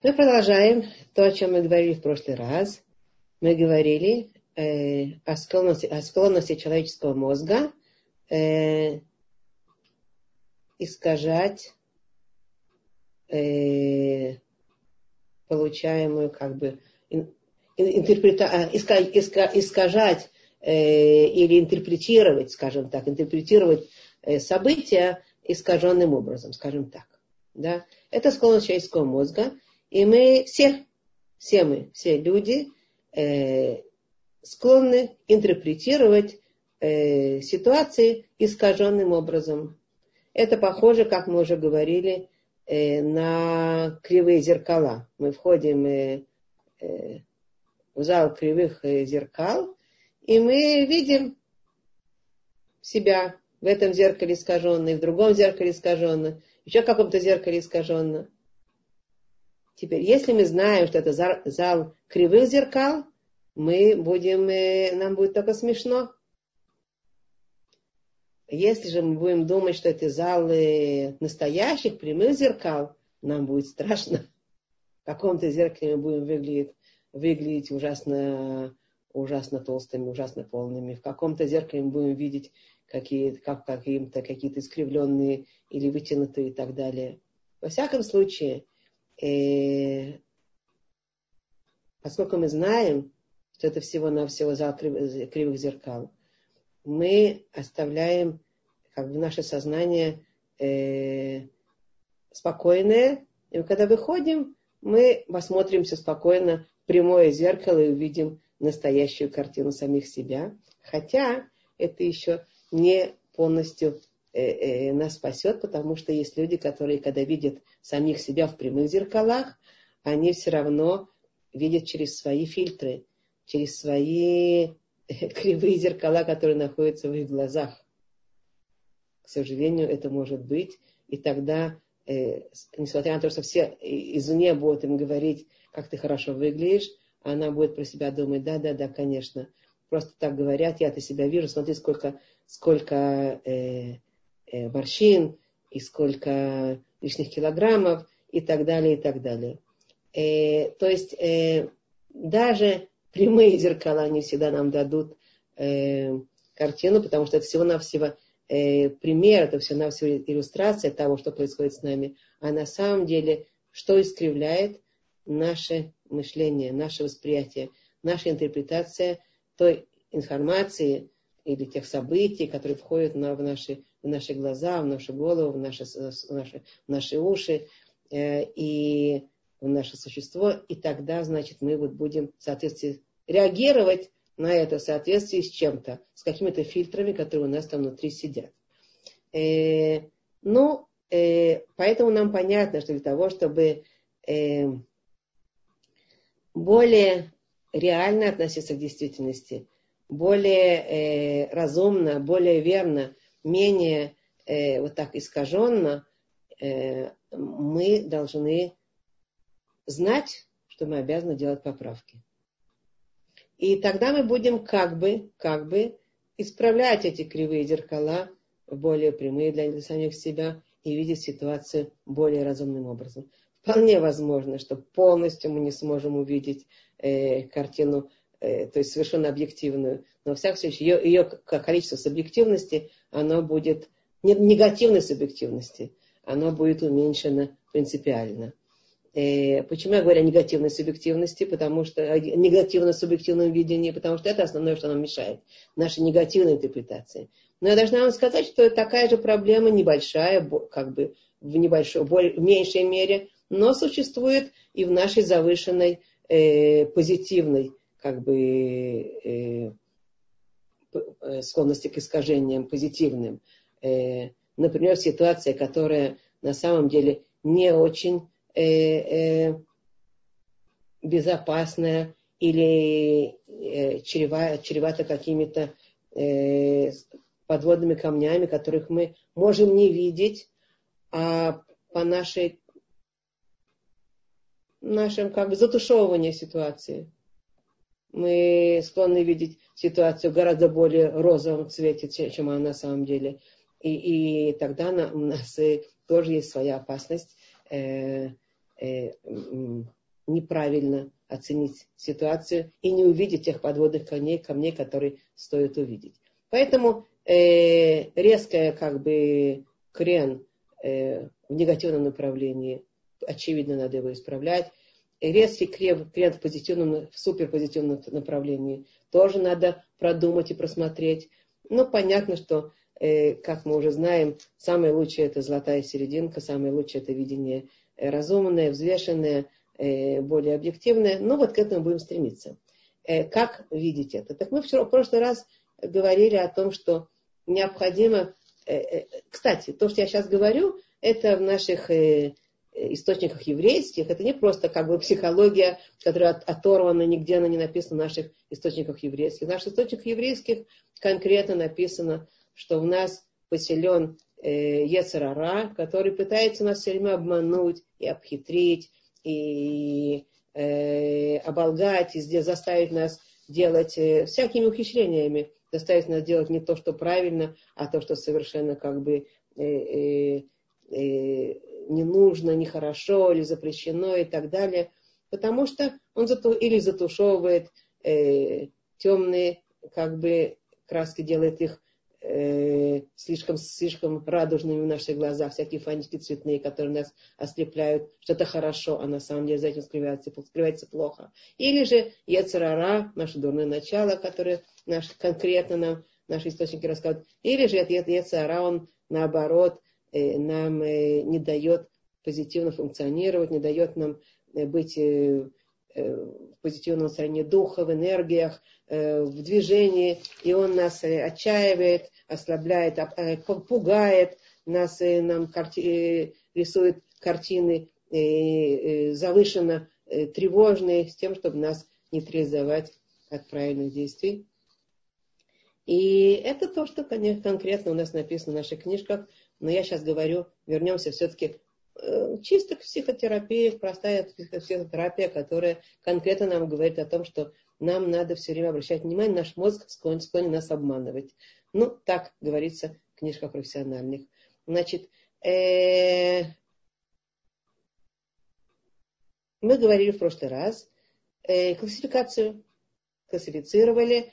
Мы продолжаем то, о чем мы говорили в прошлый раз. Мы говорили э, о, склонности, о склонности человеческого мозга э, искажать э, получаемую как бы интерпрета, а, иска, иска, искажать э, или интерпретировать, скажем так, интерпретировать э, события искаженным образом, скажем так. Да? Это склонность человеческого мозга. И мы все, все мы, все люди э, склонны интерпретировать э, ситуации искаженным образом. Это похоже, как мы уже говорили, э, на кривые зеркала. Мы входим э, э, в зал кривых э, зеркал, и мы видим себя в этом зеркале искаженно, в другом зеркале искаженно, еще в каком-то зеркале искаженно. Теперь, если мы знаем, что это зал, зал кривых зеркал, мы будем, э, нам будет только смешно. Если же мы будем думать, что это зал настоящих прямых зеркал, нам будет страшно. В каком-то зеркале мы будем выглядеть, выглядеть ужасно, ужасно толстыми, ужасно полными. В каком-то зеркале мы будем видеть какие, как, какие-то, какие-то искривленные или вытянутые и так далее. Во всяком случае, э, поскольку мы знаем, что это всего-навсего зал кривых, кривых зеркал, мы оставляем как бы наше сознание э, спокойное, и когда выходим, мы посмотримся спокойно в прямое зеркало и увидим настоящую картину самих себя. Хотя это еще не полностью нас спасет, потому что есть люди, которые, когда видят самих себя в прямых зеркалах, они все равно видят через свои фильтры, через свои кривые зеркала, которые находятся в их глазах. К сожалению, это может быть. И тогда, э, несмотря на то, что все извне будут им говорить, как ты хорошо выглядишь, она будет про себя думать, да, да, да, конечно. Просто так говорят, я-то себя вижу, смотри, сколько, сколько э, э, морщин и сколько лишних килограммов и так далее, и так далее. Э, то есть э, даже прямые зеркала не всегда нам дадут э, картину, потому что это всего-навсего э, пример, это всего-навсего иллюстрация того, что происходит с нами. А на самом деле, что искривляет наше мышление, наше восприятие, наша интерпретация той информации или тех событий, которые входят на, в, наши, в наши глаза, в нашу голову, в наши, в наши, в наши уши. Э, и в наше существо, и тогда, значит, мы вот будем в соответствии реагировать на это в соответствии с чем-то, с какими-то фильтрами, которые у нас там внутри сидят. Э, ну, э, поэтому нам понятно, что для того, чтобы э, более реально относиться к действительности, более э, разумно, более верно, менее э, вот так искаженно, э, мы должны знать, что мы обязаны делать поправки. И тогда мы будем как бы, как бы исправлять эти кривые зеркала более прямые для самих себя и видеть ситуацию более разумным образом. Вполне возможно, что полностью мы не сможем увидеть э, картину, то есть совершенно объективную, но, во всяком случае, ее, ее количество субъективности, оно будет, негативной субъективности, оно будет уменьшено принципиально. Э, почему я говорю о негативной субъективности? Потому что о негативно-субъективном видении, потому что это основное, что нам мешает. Нашей негативной интерпретации. Но я должна вам сказать, что такая же проблема небольшая, как бы в небольшой, в меньшей мере, но существует и в нашей завышенной э, позитивной как бы э, э, склонности к искажениям позитивным. Э, например, ситуация, которая на самом деле не очень э, э, безопасная или э, чрева, чревата какими-то э, подводными камнями, которых мы можем не видеть, а по нашей нашем как бы затушевывании ситуации. Мы склонны видеть ситуацию гораздо более розовом цвете, чем она на самом деле. И, и тогда на, у нас тоже есть своя опасность э, э, неправильно оценить ситуацию и не увидеть тех подводных камней, камней которые стоит увидеть. Поэтому э, резкая как бы крен э, в негативном направлении, очевидно, надо его исправлять. Резкий крен, крен в позитивном, в суперпозитивном направлении тоже надо продумать и просмотреть. Но понятно, что, э, как мы уже знаем, самое лучшее это золотая серединка, самое лучшее это видение э, разумное, взвешенное, э, более объективное. Но вот к этому будем стремиться. Э, как видеть это? Так мы вчера, в прошлый раз говорили о том, что необходимо... Э, э, кстати, то, что я сейчас говорю, это в наших источниках еврейских. Это не просто как бы психология, которая оторвана, нигде она не написана в наших источниках еврейских. В наших источниках еврейских конкретно написано, что в нас поселен э, Ецарара, который пытается нас все время обмануть и обхитрить, и э, оболгать, и заставить нас делать э, всякими ухищрениями заставить нас делать не то, что правильно, а то, что совершенно как бы э, э, э, не нужно, нехорошо или запрещено и так далее. Потому что он зату, или затушевывает э, темные как бы краски, делает их э, слишком, слишком радужными в наших глазах, всякие фантики цветные, которые нас ослепляют, что это хорошо, а на самом деле за этим скрывается, скрывается плохо. Или же Ецарара, наше дурное начало, которое наш, конкретно нам наши источники рассказывают. Или же Ецара, он наоборот нам э, не дает позитивно функционировать, не дает нам э, быть э, э, в позитивном настроении духа, в энергиях, э, в движении, и он нас отчаивает, ослабляет, пугает, нас, нам карти, рисует картины завышенно тревожные, с тем, чтобы нас нейтрализовать от правильных действий. И это то, что конкретно у нас написано в наших книжках. Но я сейчас говорю, вернемся все-таки э, чисто к психотерапии, простая психотерапия, которая конкретно нам говорит о том, что нам надо все время обращать внимание, наш мозг склонен, склонен нас обманывать. Ну, так говорится в книжках профессиональных. Значит, э, мы говорили в прошлый раз э, классификацию, классифицировали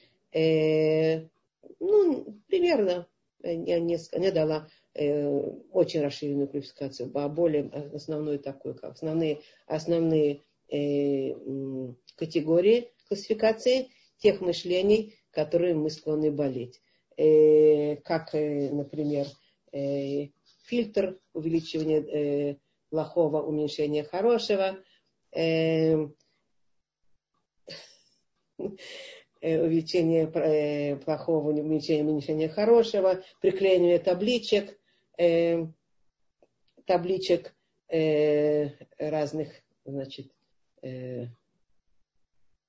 ну, примерно я несколько, не дала э, очень расширенную квалификацию, а более основную такую, как основные, основные э, категории классификации тех мышлений, которые мы склонны болеть. Э, как, э, например, э, фильтр увеличивания э, плохого, уменьшения хорошего. Э, Э, увеличение э, плохого, уменьшение, уменьшение хорошего, приклеивание табличек, э, табличек разных, значит,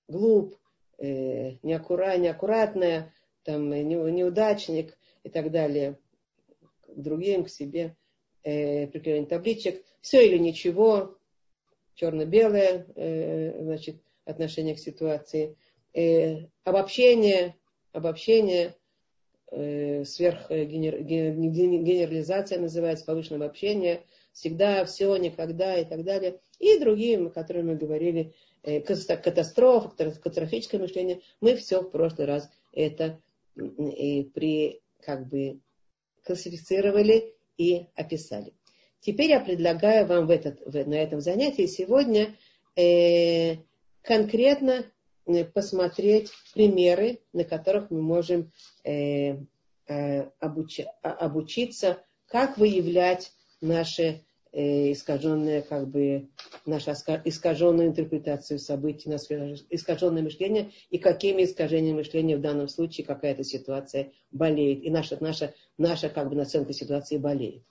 глуп, неаккура, неаккуратная, там, неудачник и так далее, к другим, к себе, приклеивание табличек, все или ничего, черно-белое, значит, отношение к ситуации, э, обобщение, обобщение, э, сверхгенерализация называется, повышенное обобщение, всегда, все, никогда и так далее. И другие, о которых мы говорили, э, катастрофа, катастрофическое мышление, мы все в прошлый раз это и при, как бы, классифицировали и описали. Теперь я предлагаю вам в этот, в, на этом занятии сегодня э, конкретно Э, посмотреть примеры, на которых мы можем э, э, обучи, а, обучиться, как выявлять наши э, искаженные, как бы, нашу искаженную интерпретацию событий, наше искаженное мышление, и какими искажениями мышления в данном случае какая-то ситуация болеет, и наша, наша, наша как бы наценка ситуации болеет.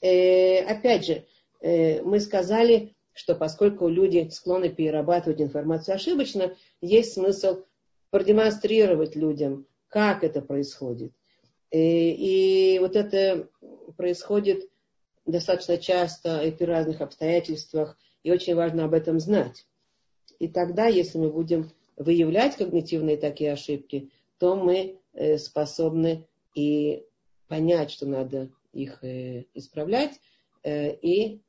Э, опять же, э, мы сказали, что поскольку люди склонны перерабатывать информацию ошибочно, есть смысл продемонстрировать людям, как это происходит. И, и вот это происходит достаточно часто и при разных обстоятельствах, и очень важно об этом знать. И тогда, если мы будем выявлять когнитивные такие ошибки, то мы э, способны и понять, что надо их э, исправлять, э, и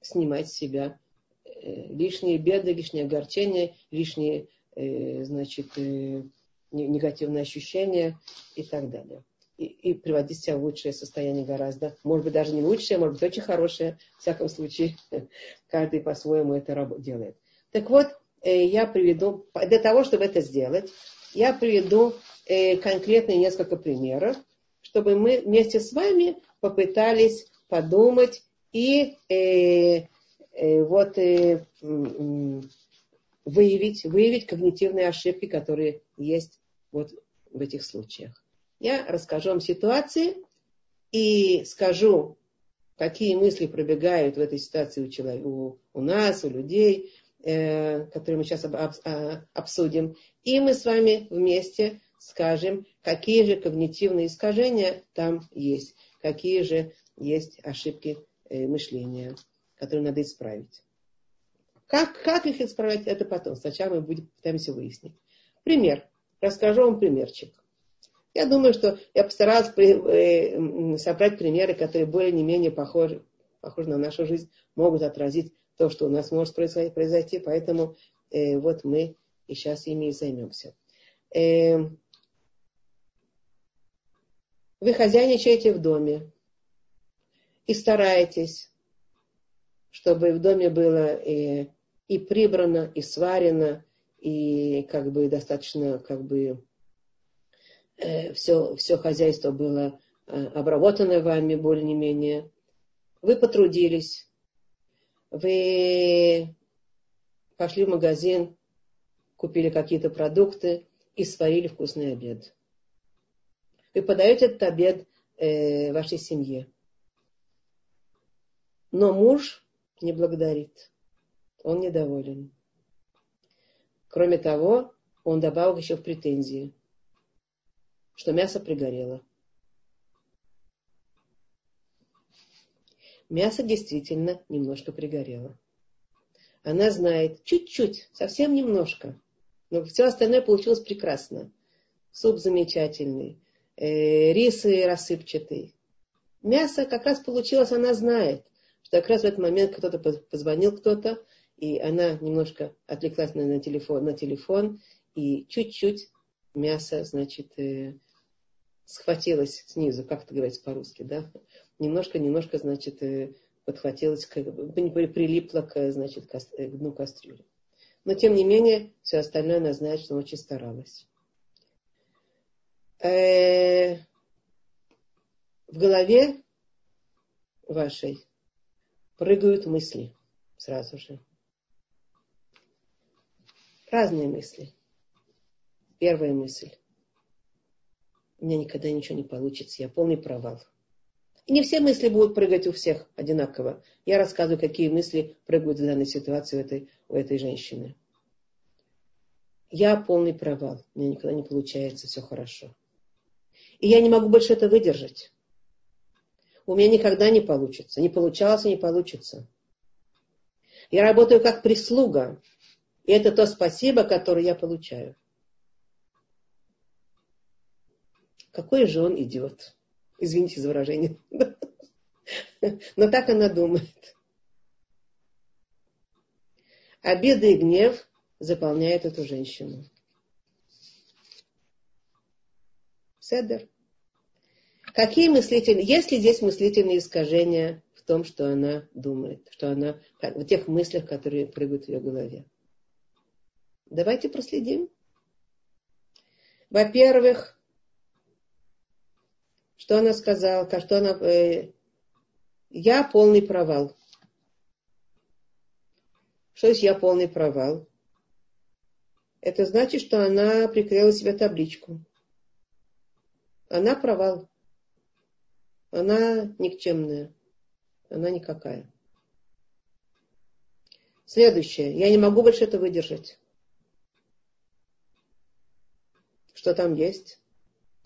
снимать с себя лишние беды, лишние огорчения, лишние, э, значит, э, негативные ощущения и так далее. И, и приводить себя в лучшее состояние гораздо. Может быть, даже не лучшее, может быть, очень хорошее. В всяком случае, каждый по-своему это делает. Так вот, я приведу, для того, чтобы это сделать, я приведу конкретные несколько примеров, чтобы мы вместе с вами попытались подумать и э, э, вот э, выявить, выявить когнитивные ошибки, которые есть вот в этих случаях. Я расскажу вам ситуации и скажу, какие мысли пробегают в этой ситуации у, человека, у, у нас, у людей, э, которые мы сейчас об, об, а, обсудим. И мы с вами вместе скажем, какие же когнитивные искажения там есть, какие же есть ошибки э, мышления, которые надо исправить. Как, как их исправлять, это потом. Сначала мы будем, пытаемся выяснить. Пример. Расскажу вам примерчик. Я думаю, что я постаралась э, собрать примеры, которые более не менее похожи, похожи на нашу жизнь, могут отразить то, что у нас может произойти. Поэтому э, вот мы и сейчас ими и займемся. Э, вы хозяйничаете в доме и стараетесь, чтобы в доме было и, и прибрано, и сварено, и как бы достаточно как бы э, все, все хозяйство было э, обработано вами более-менее. Вы потрудились, вы пошли в магазин, купили какие-то продукты и сварили вкусный обед. Вы подаете этот обед э, вашей семье. Но муж не благодарит. Он недоволен. Кроме того, он добавил еще в претензии, что мясо пригорело. Мясо действительно немножко пригорело. Она знает чуть-чуть, совсем немножко. Но все остальное получилось прекрасно. Суп замечательный, э, рисы рассыпчатый. Мясо как раз получилось, она знает, что как раз в этот момент кто-то позвонил кто-то, и она немножко отвлеклась на, на, телефон, на телефон, и чуть-чуть мясо, значит, э, схватилось снизу, как это говорится по-русски, да? Немножко-немножко, значит, э, подхватилось, к, прилипло к, значит, к дну кастрюли. Но, тем не менее, все остальное она знает, что очень старалась. Э, в голове вашей прыгают мысли сразу же. Разные мысли. Первая мысль. У меня никогда ничего не получится, я полный провал. И не все мысли будут прыгать у всех одинаково. Я рассказываю, какие мысли прыгают в данной ситуации у этой, у этой женщины. Я полный провал. У меня никогда не получается, все хорошо. И я не могу больше это выдержать. У меня никогда не получится. Не получалось и не получится. Я работаю как прислуга. И это то спасибо, которое я получаю. Какой же он идиот. Извините за выражение. Но так она думает. Обида и гнев заполняют эту женщину. Седер. Какие мыслительные, есть ли здесь мыслительные искажения в том, что она думает, что она, в тех мыслях, которые прыгают в ее голове? Давайте проследим. Во-первых, что она сказала, что она, э, я полный провал. Что есть я полный провал? Это значит, что она приклеила себе табличку. Она провал. Она никчемная. Она никакая. Следующее. Я не могу больше это выдержать. Что там есть?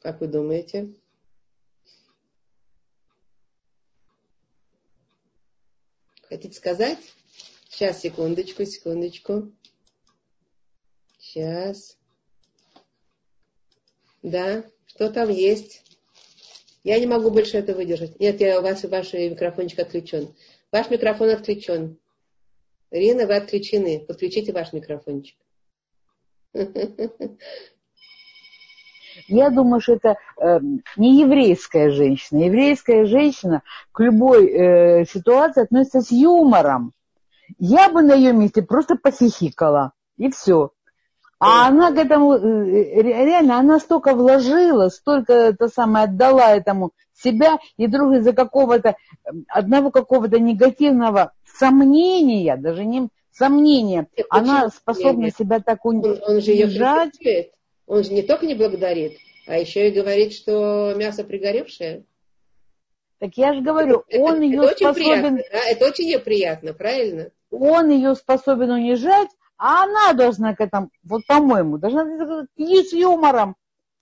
Как вы думаете? Хотите сказать? Сейчас, секундочку, секундочку. Сейчас. Да, что там есть? Я не могу больше это выдержать. Нет, я, у вас ваш микрофончик отключен. Ваш микрофон отключен. Рина, вы отключены. Подключите ваш микрофончик. Я думаю, что это э, не еврейская женщина. Еврейская женщина к любой э, ситуации относится с юмором. Я бы на ее месте просто похихикала. И все. А она к этому, э, реально, она столько вложила, столько это самое отдала этому себя, и вдруг из-за какого-то, одного какого-то негативного сомнения, даже не сомнения, она способна себя так унижать. Он, он же ее Он же не только не благодарит, а еще и говорит, что мясо пригоревшее. Так я же говорю, это, он это, ее это способен... Приятно, да? Это очень неприятно, правильно? Он ее способен унижать, а она должна к этому, вот по-моему, должна и с юмором.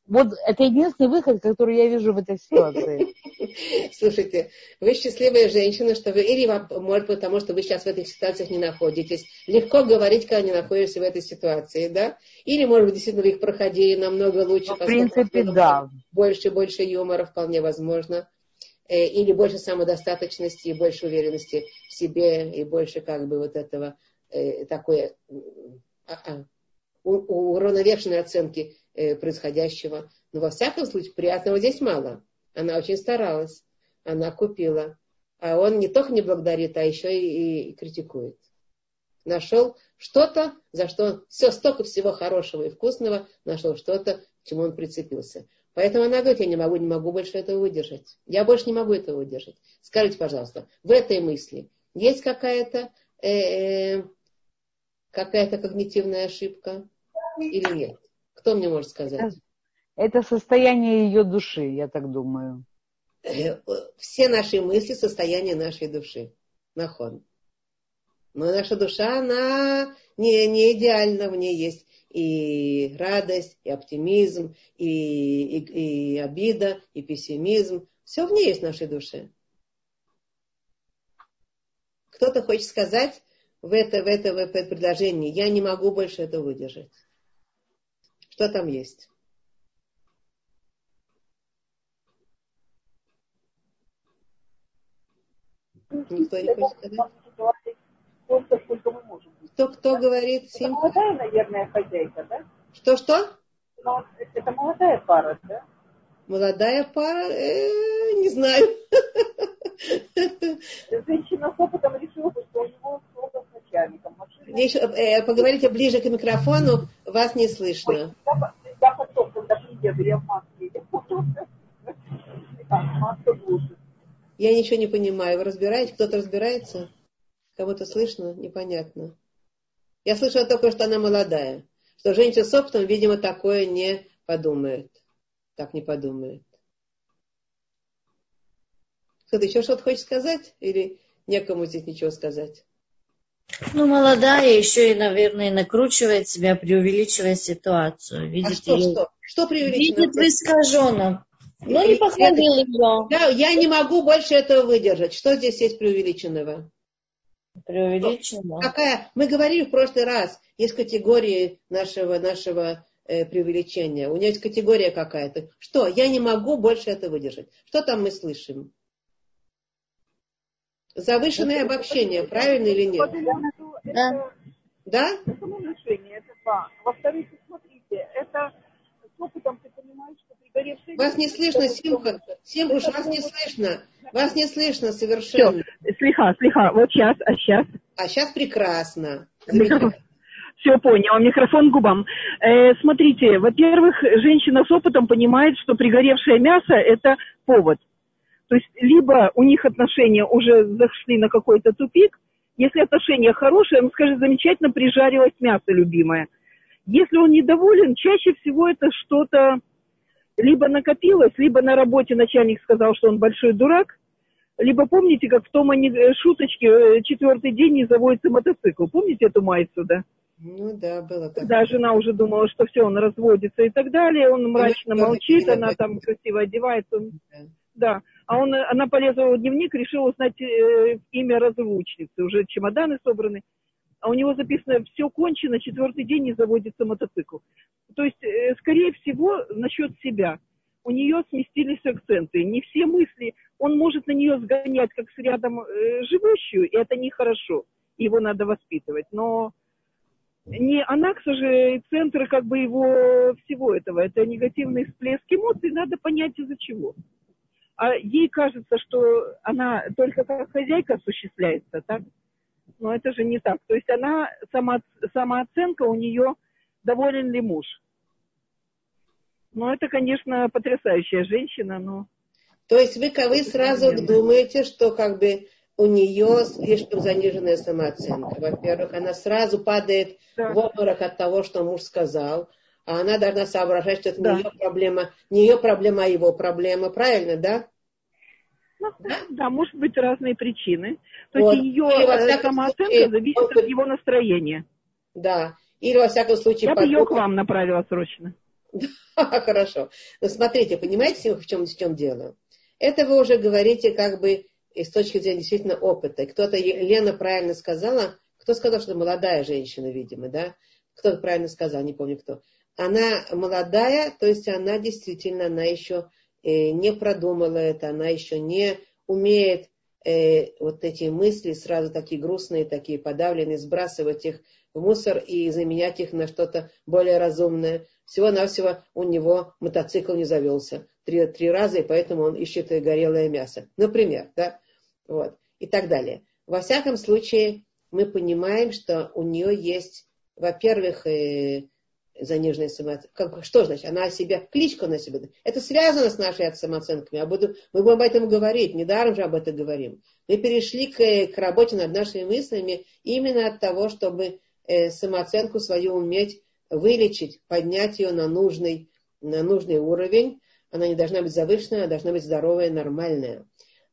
Вот это единственный выход, который я вижу в этой ситуации. Слушайте, вы счастливая женщина, что вы, или вам, может потому, что вы сейчас в этих ситуациях не находитесь. Легко говорить, когда не находишься в этой ситуации, да? Или, может быть, действительно вы их проходили намного лучше. В принципе, да. Больше, больше юмора вполне возможно. Э, или больше самодостаточности, и больше уверенности в себе, и больше как бы вот этого э, такой а, а, уравновешенной оценки э, происходящего. Но во всяком случае, приятного здесь мало. Она очень старалась, она купила. А он не только не благодарит, а еще и, и критикует. Нашел что-то, за что все, столько всего хорошего и вкусного, нашел что-то, к чему он прицепился. Поэтому она говорит, я не могу, не могу больше этого выдержать. Я больше не могу этого выдержать. Скажите, пожалуйста, в этой мысли есть какая-то э, какая-то когнитивная ошибка или нет? Кто мне может сказать? Это состояние ее души, я так думаю. Э, все наши мысли – состояние нашей души. Нахон. Но наша душа, она не, не идеальна, в ней есть и радость, и оптимизм, и, и, и обида, и пессимизм. Все в ней есть в нашей душе. Кто-то хочет сказать, в это, в это, в это предложение, я не могу больше это выдержать. Что там есть? Никто не хочет сказать? Сколько, сколько мы можем. Кто, кто говорит? Это молодая, наверное, хозяйка, да? Что-что? Но это молодая пара, да? Молодая пара? Э, не знаю. Женщина с опытом решила, что у него сложно с начальником. Машина... Э, поговорите ближе к микрофону, вас не слышно. Я, потом, когда приеду, я в маске. Маска. Я ничего не понимаю. Вы разбираете? Кто-то разбирается? Кого-то слышно? Непонятно. Я слышала только, что она молодая. Что женщина с опытом, видимо, такое не подумает. Так не подумает. Кто-то еще что-то хочет сказать? Или некому здесь ничего сказать? Ну, молодая еще и, наверное, накручивает себя, преувеличивая ситуацию. А Видит а что, ее... что? Что преувеличено? Видит в искаженном. Ну, не похвалил ее. Да, я не могу больше этого выдержать. Что здесь есть преувеличенного? Преувеличенного? Какая? Мы говорили в прошлый раз, есть категории нашего, нашего э, преувеличения. У нее есть категория какая-то. Что? Я не могу больше это выдержать. Что там мы слышим? Завышенное обобщение, правильно или нет? Да. Да? Это решение, это два. Во-вторых, смотрите, это с опытом ты понимаешь, что пригоревшие... Вас не слышно, Симха. Симхуш, вас не слышно. Вас не слышно совершенно. Все, слегка, слегка. Вот сейчас, а сейчас? А сейчас прекрасно. Все понял, микрофон к губам. Э, смотрите, во-первых, женщина с опытом понимает, что пригоревшее мясо – это повод. То есть либо у них отношения уже зашли на какой-то тупик, если отношения хорошие, он скажет, замечательно прижарилось мясо, любимое. Если он недоволен, чаще всего это что-то либо накопилось, либо на работе начальник сказал, что он большой дурак, либо помните, как в том шуточке э, четвертый день не заводится мотоцикл. Помните эту майцу, да? Ну да, было так. Да, жена уже думала, что все, он разводится и так далее. Он мрачно молчит, она там красиво одевается. Он... Да. да а он, она полезла в дневник, решила узнать э, имя разлучницы, уже чемоданы собраны, а у него записано «все кончено, четвертый день не заводится мотоцикл». То есть, э, скорее всего, насчет себя. У нее сместились акценты. Не все мысли, он может на нее сгонять, как с рядом э, живущую, и это нехорошо. его надо воспитывать. Но не анакса же центр как бы его всего этого. Это негативный всплеск эмоций, надо понять из-за чего. А ей кажется, что она только как хозяйка осуществляется, так? Но это же не так. То есть она, само, самооценка у нее, доволен ли муж. Ну, это, конечно, потрясающая женщина, но... То есть вы, вы сразу думаете, что как бы у нее слишком заниженная самооценка. Во-первых, она сразу падает да. в обморок от того, что муж сказал, а она должна соображать, что это да. не ее проблема, не ее проблема, а его проблема. Правильно, да? Ну, да? да, может быть разные причины. То вот. есть ее э, самооценка случае, зависит он... от его настроения. Да. Или, во всяком случае, Я подруга... бы ее к вам направила срочно. Хорошо. Но смотрите, понимаете, в чем, в чем дело? Это вы уже говорите как бы и с точки зрения действительно опыта. Кто-то, Лена правильно сказала, кто сказал, что молодая женщина, видимо, да? Кто-то правильно сказал, не помню кто. Она молодая, то есть она действительно, она еще э, не продумала это, она еще не умеет э, вот эти мысли сразу такие грустные, такие подавленные, сбрасывать их в мусор и заменять их на что-то более разумное. Всего-навсего у него мотоцикл не завелся три, три раза, и поэтому он ищет горелое мясо. Например, да? Вот. И так далее. Во всяком случае, мы понимаем, что у нее есть, во-первых, э, заниженная самооценка. Что значит? Она о себе, кличку на себе. Это связано с нашей самооценкой. буду, мы будем об этом говорить, недаром же об этом говорим. Мы перешли к, к работе над нашими мыслями именно от того, чтобы э, самооценку свою уметь вылечить, поднять ее на нужный, на нужный уровень. Она не должна быть завышенная, она должна быть здоровая, нормальная.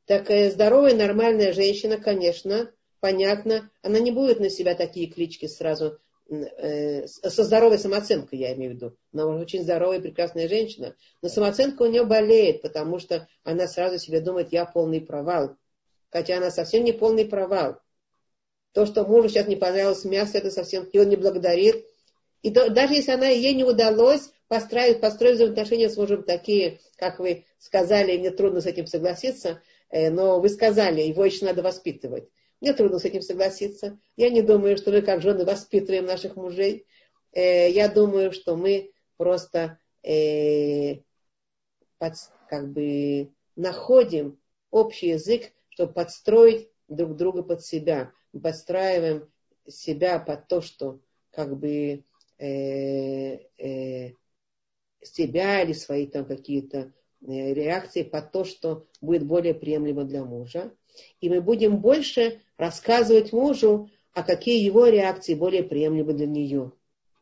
Такая здоровая, нормальная женщина, конечно, понятно, она не будет на себя такие клички сразу э, со здоровой самооценкой, я имею в виду. Она очень здоровая, прекрасная женщина, но самооценка у нее болеет, потому что она сразу себе думает, я полный провал. Хотя она совсем не полный провал. То, что мужу сейчас не понравилось мясо, это совсем, и он не благодарит. И то, даже если она ей не удалось построить, построить взаимоотношения с мужем такие, как вы сказали, и мне трудно с этим согласиться, но вы сказали, его еще надо воспитывать. Мне трудно с этим согласиться. Я не думаю, что мы как жены воспитываем наших мужей. Э, я думаю, что мы просто э, как бы находим общий язык, чтобы подстроить друг друга под себя. Мы подстраиваем себя под то, что как бы э, э, себя или свои там какие-то Э, реакции под то, что будет более приемлемо для мужа. И мы будем больше рассказывать мужу, а какие его реакции более приемлемы для нее.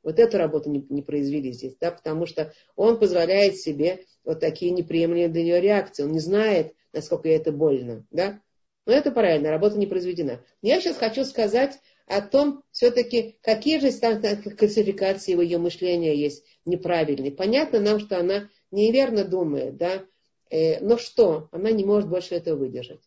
Вот эту работу не, не произвели здесь, да, потому что он позволяет себе вот такие неприемлемые для нее реакции. Он не знает, насколько ей это больно, да. Но это правильно, работа не произведена. Я сейчас хочу сказать о том, все-таки, какие же классификации в ее мышления есть неправильные. Понятно нам, что она неверно думает, да, э, но что, она не может больше этого выдержать.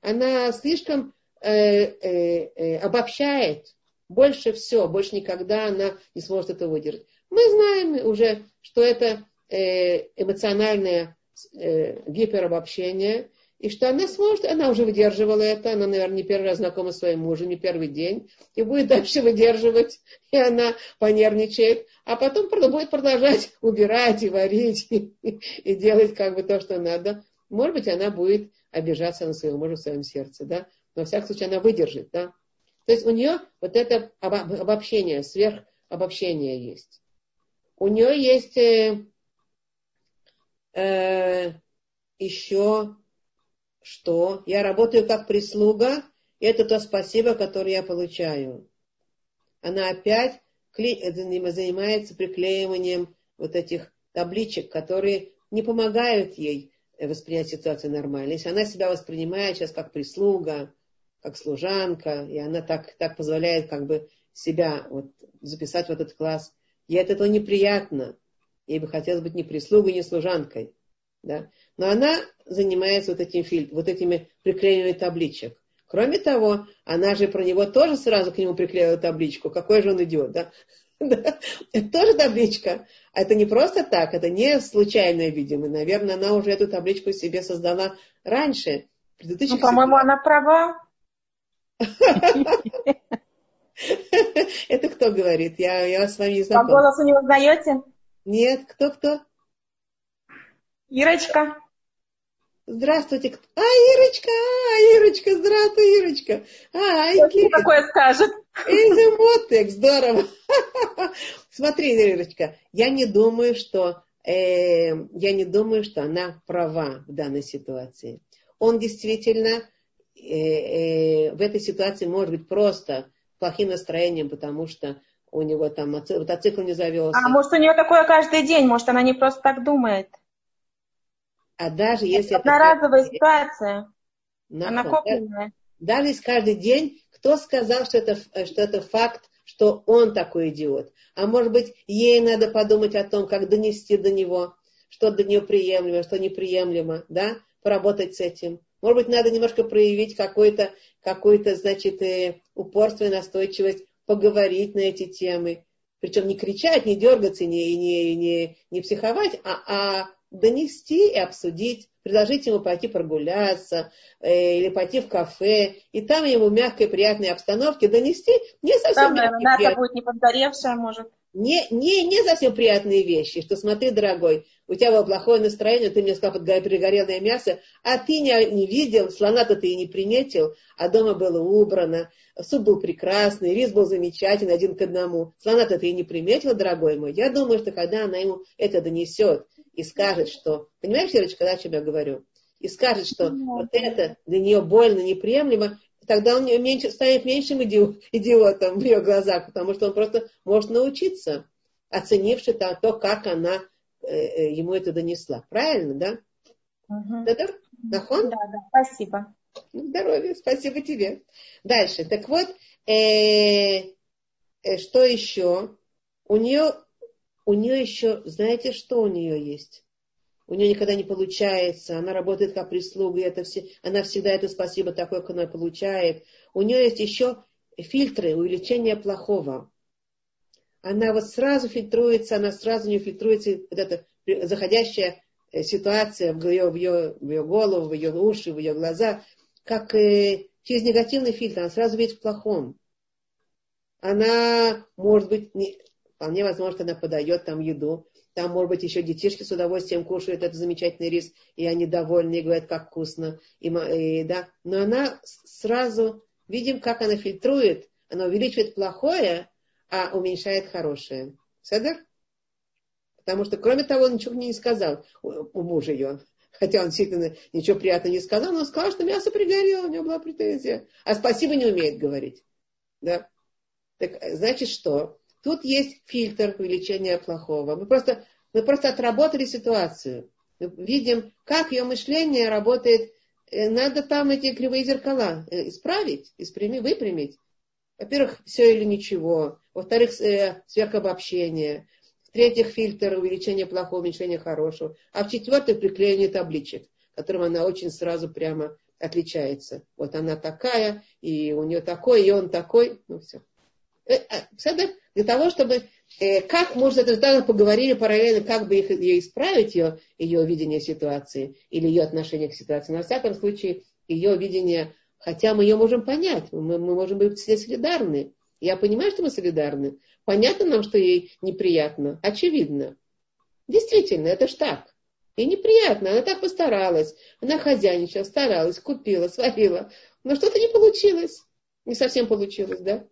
Она слишком э, э, э, обобщает больше все, больше никогда она не сможет это выдержать. Мы знаем уже, что это э, эмоциональное э, гиперобобщение, и что она сможет, она уже выдерживала это, она, наверное, не первый раз знакома с своим мужем, не первый день, и будет дальше выдерживать, и она понервничает, а потом будет продолжать убирать и варить, и, и делать как бы то, что надо. Может быть, она будет обижаться на своего мужа в своем сердце, да, но, во всяком случае, она выдержит, да. То есть у нее вот это обобщение, сверхобобщение есть. У нее есть э, э, еще что я работаю как прислуга, и это то спасибо, которое я получаю. Она опять занимается приклеиванием вот этих табличек, которые не помогают ей воспринять ситуацию нормально. Если она себя воспринимает сейчас как прислуга, как служанка, и она так, так позволяет как бы себя вот, записать в этот класс, ей от этого неприятно. Ей бы хотелось быть не прислугой, не служанкой. Да? Но она занимается вот, этим фильтром, вот этими приклеиванием табличек. Кроме того, она же про него тоже сразу к нему приклеила табличку. Какой же он идет, да? Это тоже табличка. А это не просто так, это не случайное, видимо. Наверное, она уже эту табличку себе создала раньше. Ну, по-моему, она права. Это кто говорит? Я, я с вами не знаком. По голосу не узнаете? Нет, кто-кто? Ирочка. Здравствуйте. А, Ирочка, а, Ирочка, здравствуй, Ирочка. А, Что такое скажет? Это мотек, здорово. Смотри, Ирочка, я не думаю, что э, я не думаю, что она права в данной ситуации. Он действительно э, э, в этой ситуации может быть просто плохим настроением, потому что у него там мотоцикл не завелся. А может у нее такое каждый день, может она не просто так думает. А даже если. Одноразовая это... ситуация. Она копленная. Даже если каждый день, кто сказал, что это, что это факт, что он такой идиот? А может быть, ей надо подумать о том, как донести до него, что для нее приемлемо, что неприемлемо, да, поработать с этим. Может быть, надо немножко проявить какое-то, какое-то значит, э, упорство и настойчивость, поговорить на эти темы. Причем не кричать, не дергаться, не, не, не, не психовать, а, а донести и обсудить, предложить ему пойти прогуляться э, или пойти в кафе, и там ему в мягкой, приятной обстановке донести не совсем там, мягкие, это будет не подгоревшая, может. Не, не, не совсем приятные вещи, что смотри, дорогой, у тебя было плохое настроение, ты мне сказал пригорелое мясо, а ты не, не видел, слона-то ты и не приметил, а дома было убрано, суп был прекрасный, рис был замечательный, один к одному. Слона-то ты и не приметил, дорогой мой. Я думаю, что когда она ему это донесет, и скажет, что... Понимаешь, Ирочка, да, о чем я говорю? И скажет, что ну, вот это для нее больно, неприемлемо, тогда он меньше, станет меньшим идиотом в ее глазах, потому что он просто может научиться, оценивши то, то как она э, э, ему это донесла. Правильно, да? Угу. Нахон? Да, да, спасибо. Ну, здоровья, спасибо тебе. Дальше. Так вот, э, э, что еще? У нее у нее еще, знаете, что у нее есть? У нее никогда не получается, она работает как прислуга, это все, она всегда это спасибо такое, как она получает. У нее есть еще фильтры увеличения плохого. Она вот сразу фильтруется, она сразу не фильтруется, вот эта заходящая э, ситуация в ее, в ее, в ее голову, в ее уши, в ее глаза, как э, через негативный фильтр, она сразу видит в плохом. Она, может быть, не, Вполне возможно, что она подает там еду. Там, может быть, еще детишки с удовольствием кушают этот замечательный рис, и они довольны, и говорят, как вкусно. И, и, да. Но она сразу, видим, как она фильтрует, она увеличивает плохое, а уменьшает хорошее. Седер? Потому что, кроме того, он ничего не сказал у, мужа ее. Хотя он действительно ничего приятного не сказал, но он сказал, что мясо пригорело, у него была претензия. А спасибо не умеет говорить. Да? Так, значит, что? Тут есть фильтр увеличения плохого. Мы просто, мы просто отработали ситуацию. Мы видим, как ее мышление работает. Э, надо там эти кривые зеркала э, исправить, испрямить, выпрямить. Во-первых, все или ничего. Во-вторых, э, сверхобобщение. В-третьих, фильтр увеличения плохого, уменьшения хорошего. А в-четвертых, приклеение табличек, которым она очень сразу прямо отличается. Вот она такая, и у нее такой, и он такой. Ну все. Для того, чтобы э, как, может, это даже поговорили параллельно, как бы их, ее исправить, ее, ее видение ситуации или ее отношение к ситуации. Но, во всяком случае, ее видение, хотя мы ее можем понять, мы, мы можем быть все солидарны. Я понимаю, что мы солидарны. Понятно нам, что ей неприятно. Очевидно. Действительно, это ж так. Ей неприятно, она так постаралась. Она хозяйничала, старалась, купила, сварила. Но что-то не получилось. Не совсем получилось, да?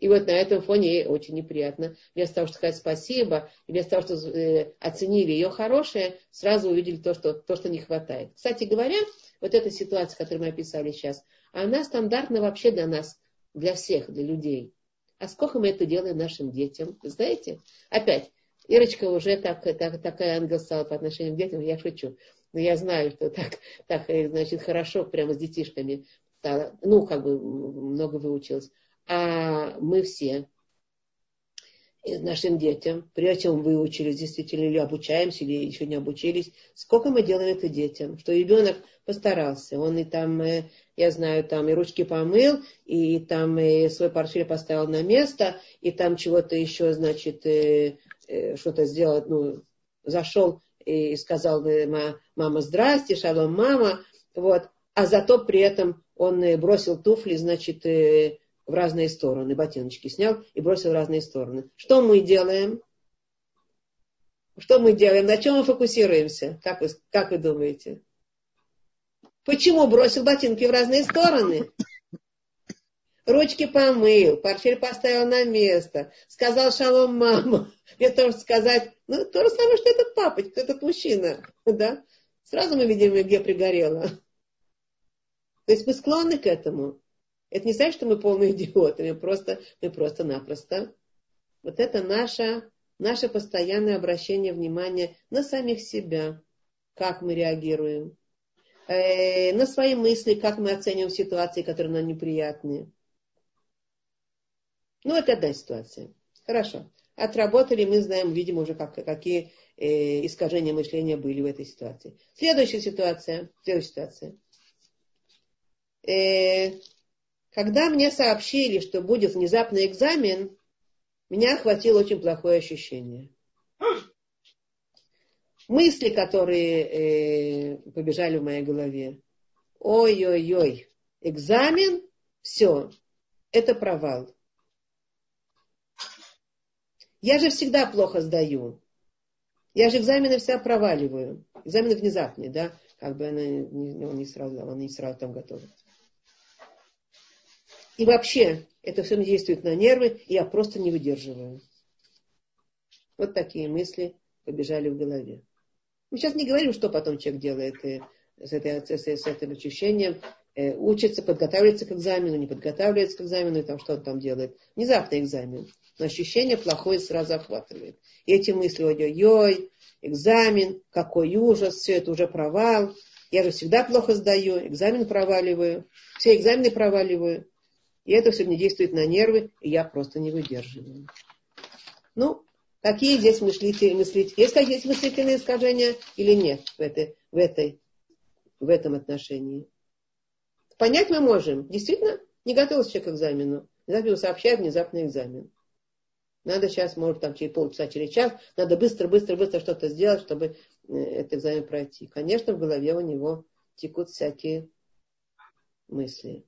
И вот на этом фоне ей очень неприятно. Вместо того, чтобы сказать спасибо, вместо того, что э, оценили ее хорошее, сразу увидели то что, то, что не хватает. Кстати говоря, вот эта ситуация, которую мы описали сейчас, она стандартна вообще для нас, для всех, для людей. А сколько мы это делаем нашим детям? Знаете? Опять, Ирочка уже так, так, такая ангел стала по отношению к детям, я шучу. Но я знаю, что так, так э, значит, хорошо прямо с детишками. Ну, как бы много выучилась а мы все нашим детям, прежде чем выучились действительно или обучаемся, или еще не обучились, сколько мы делаем это детям, что ребенок постарался, он и там, э, я знаю, там и ручки помыл, и там и э, свой портфель поставил на место, и там чего-то еще, значит, э, что-то сделал, ну, зашел и сказал, мама, здрасте, шалом, мама, вот, а зато при этом он бросил туфли, значит, в разные стороны, ботиночки снял и бросил в разные стороны. Что мы делаем? Что мы делаем? На чем мы фокусируемся? Как вы, как вы думаете? Почему бросил ботинки в разные стороны? Ручки помыл, портфель поставил на место, сказал шалом мама. Мне тоже сказать, ну, то же самое, что этот папочка, этот мужчина. Да? Сразу мы видим, где пригорело. То есть мы склонны к этому. Это не значит, что мы полные идиоты, мы просто, мы просто-напросто. Вот это наше, наше постоянное обращение внимания на самих себя, как мы реагируем, э, на свои мысли, как мы оцениваем ситуации, которые нам неприятны. Ну, это одна ситуация. Хорошо. Отработали, мы знаем, видим уже, как, какие э, искажения мышления были в этой ситуации. Следующая ситуация. Следующая ситуация. Э, когда мне сообщили, что будет внезапный экзамен, меня охватило очень плохое ощущение. Мысли, которые э, побежали в моей голове. Ой-ой-ой, экзамен, все, это провал. Я же всегда плохо сдаю. Я же экзамены вся проваливаю. Экзамены внезапные, да? Как бы она он не сразу, он не сразу там готовится. И вообще, это все действует на нервы, и я просто не выдерживаю. Вот такие мысли побежали в голове. Мы сейчас не говорим, что потом человек делает э, с, этой, с, с этим ощущением, э, учится, подготавливается к экзамену, не подготавливается к экзамену, и там что он там делает. Внезапно экзамен. Но ощущение плохое сразу охватывает. И эти мысли, ой-ой-ой, экзамен, какой ужас, все это уже провал. Я же всегда плохо сдаю, экзамен проваливаю, все экзамены проваливаю. И это все мне действует на нервы, и я просто не выдерживаю. Ну, какие здесь мыслители, мыслители? Есть какие-то мыслительные искажения или нет в, этой, в, этой, в этом отношении? Понять мы можем. Действительно, не готовился человек к экзамену. Внезапно сообщает внезапный экзамен. Надо сейчас, может, там через полчаса, через час, надо быстро, быстро, быстро что-то сделать, чтобы э, этот экзамен пройти. Конечно, в голове у него текут всякие мысли.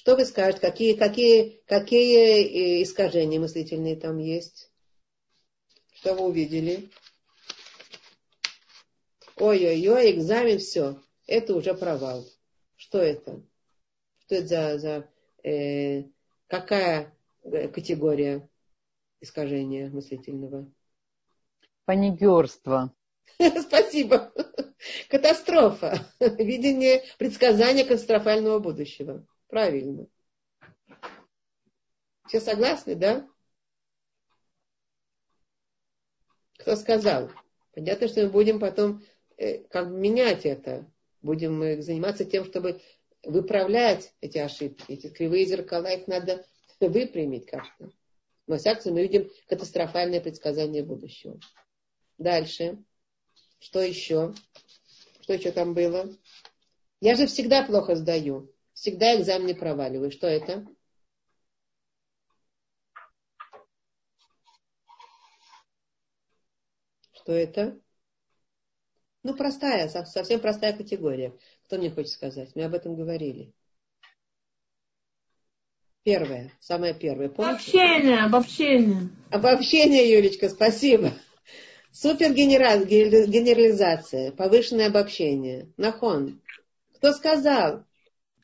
Что вы скажете? Какие, какие, какие э, искажения мыслительные там есть? Что вы увидели? Ой-ой-ой, экзамен, все. Это уже провал. Что это? Что это за... за э, какая э, категория искажения мыслительного? Паникерство. Спасибо. Катастрофа. Видение предсказания катастрофального будущего. Правильно. Все согласны, да? Кто сказал? Понятно, что мы будем потом э, как менять это. Будем э, заниматься тем, чтобы выправлять эти ошибки, эти кривые зеркала, их надо выпрямить как-то. Во всяком мы видим катастрофальное предсказание будущего. Дальше. Что еще? Что еще там было? Я же всегда плохо сдаю всегда экзамены проваливаю. Что это? Что это? Ну, простая, совсем простая категория. Кто мне хочет сказать? Мы об этом говорили. Первое, самое первое. Помните? Обобщение, обобщение. Обобщение, Юлечка, спасибо. Супергенерализация, повышенное обобщение. Нахон. Кто сказал?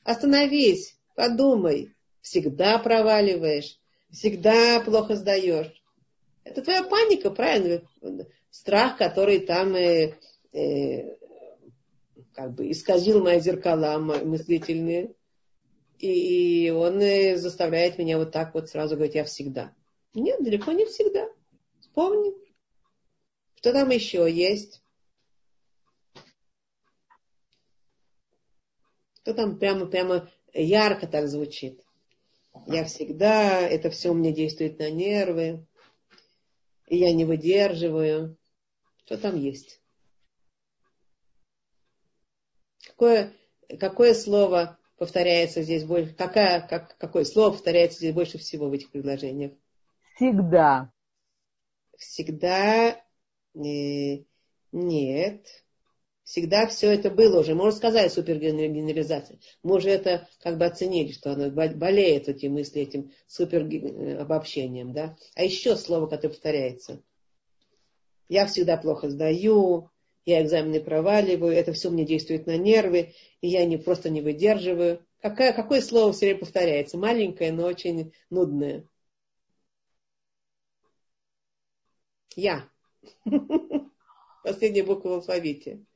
Остановись, подумай. Всегда проваливаешь, всегда плохо сдаешь. Это твоя паника, правильно? Страх, который там э, э, как бы исказил мои зеркала мыслительные. И, и он э, заставляет меня вот так вот сразу говорить, я всегда. Нет, далеко не всегда. Вспомни. Что там еще есть? То там прямо, прямо ярко так звучит. Я всегда, это все мне действует на нервы, и я не выдерживаю. Что там есть? Какое, какое слово повторяется здесь больше? Какая, как, какое слово повторяется здесь больше всего в этих предложениях? Всегда. Всегда. Э, нет. Всегда все это было уже. Можно сказать супергенерализация. Мы уже это как бы оценили, что оно болеет эти мысли этим супер обобщением. Да? А еще слово, которое повторяется. Я всегда плохо сдаю, я экзамены проваливаю, это все мне действует на нервы, и я не, просто не выдерживаю. Какое, какое слово все время повторяется? Маленькое, но очень нудное. Я. Последняя буква в алфавите.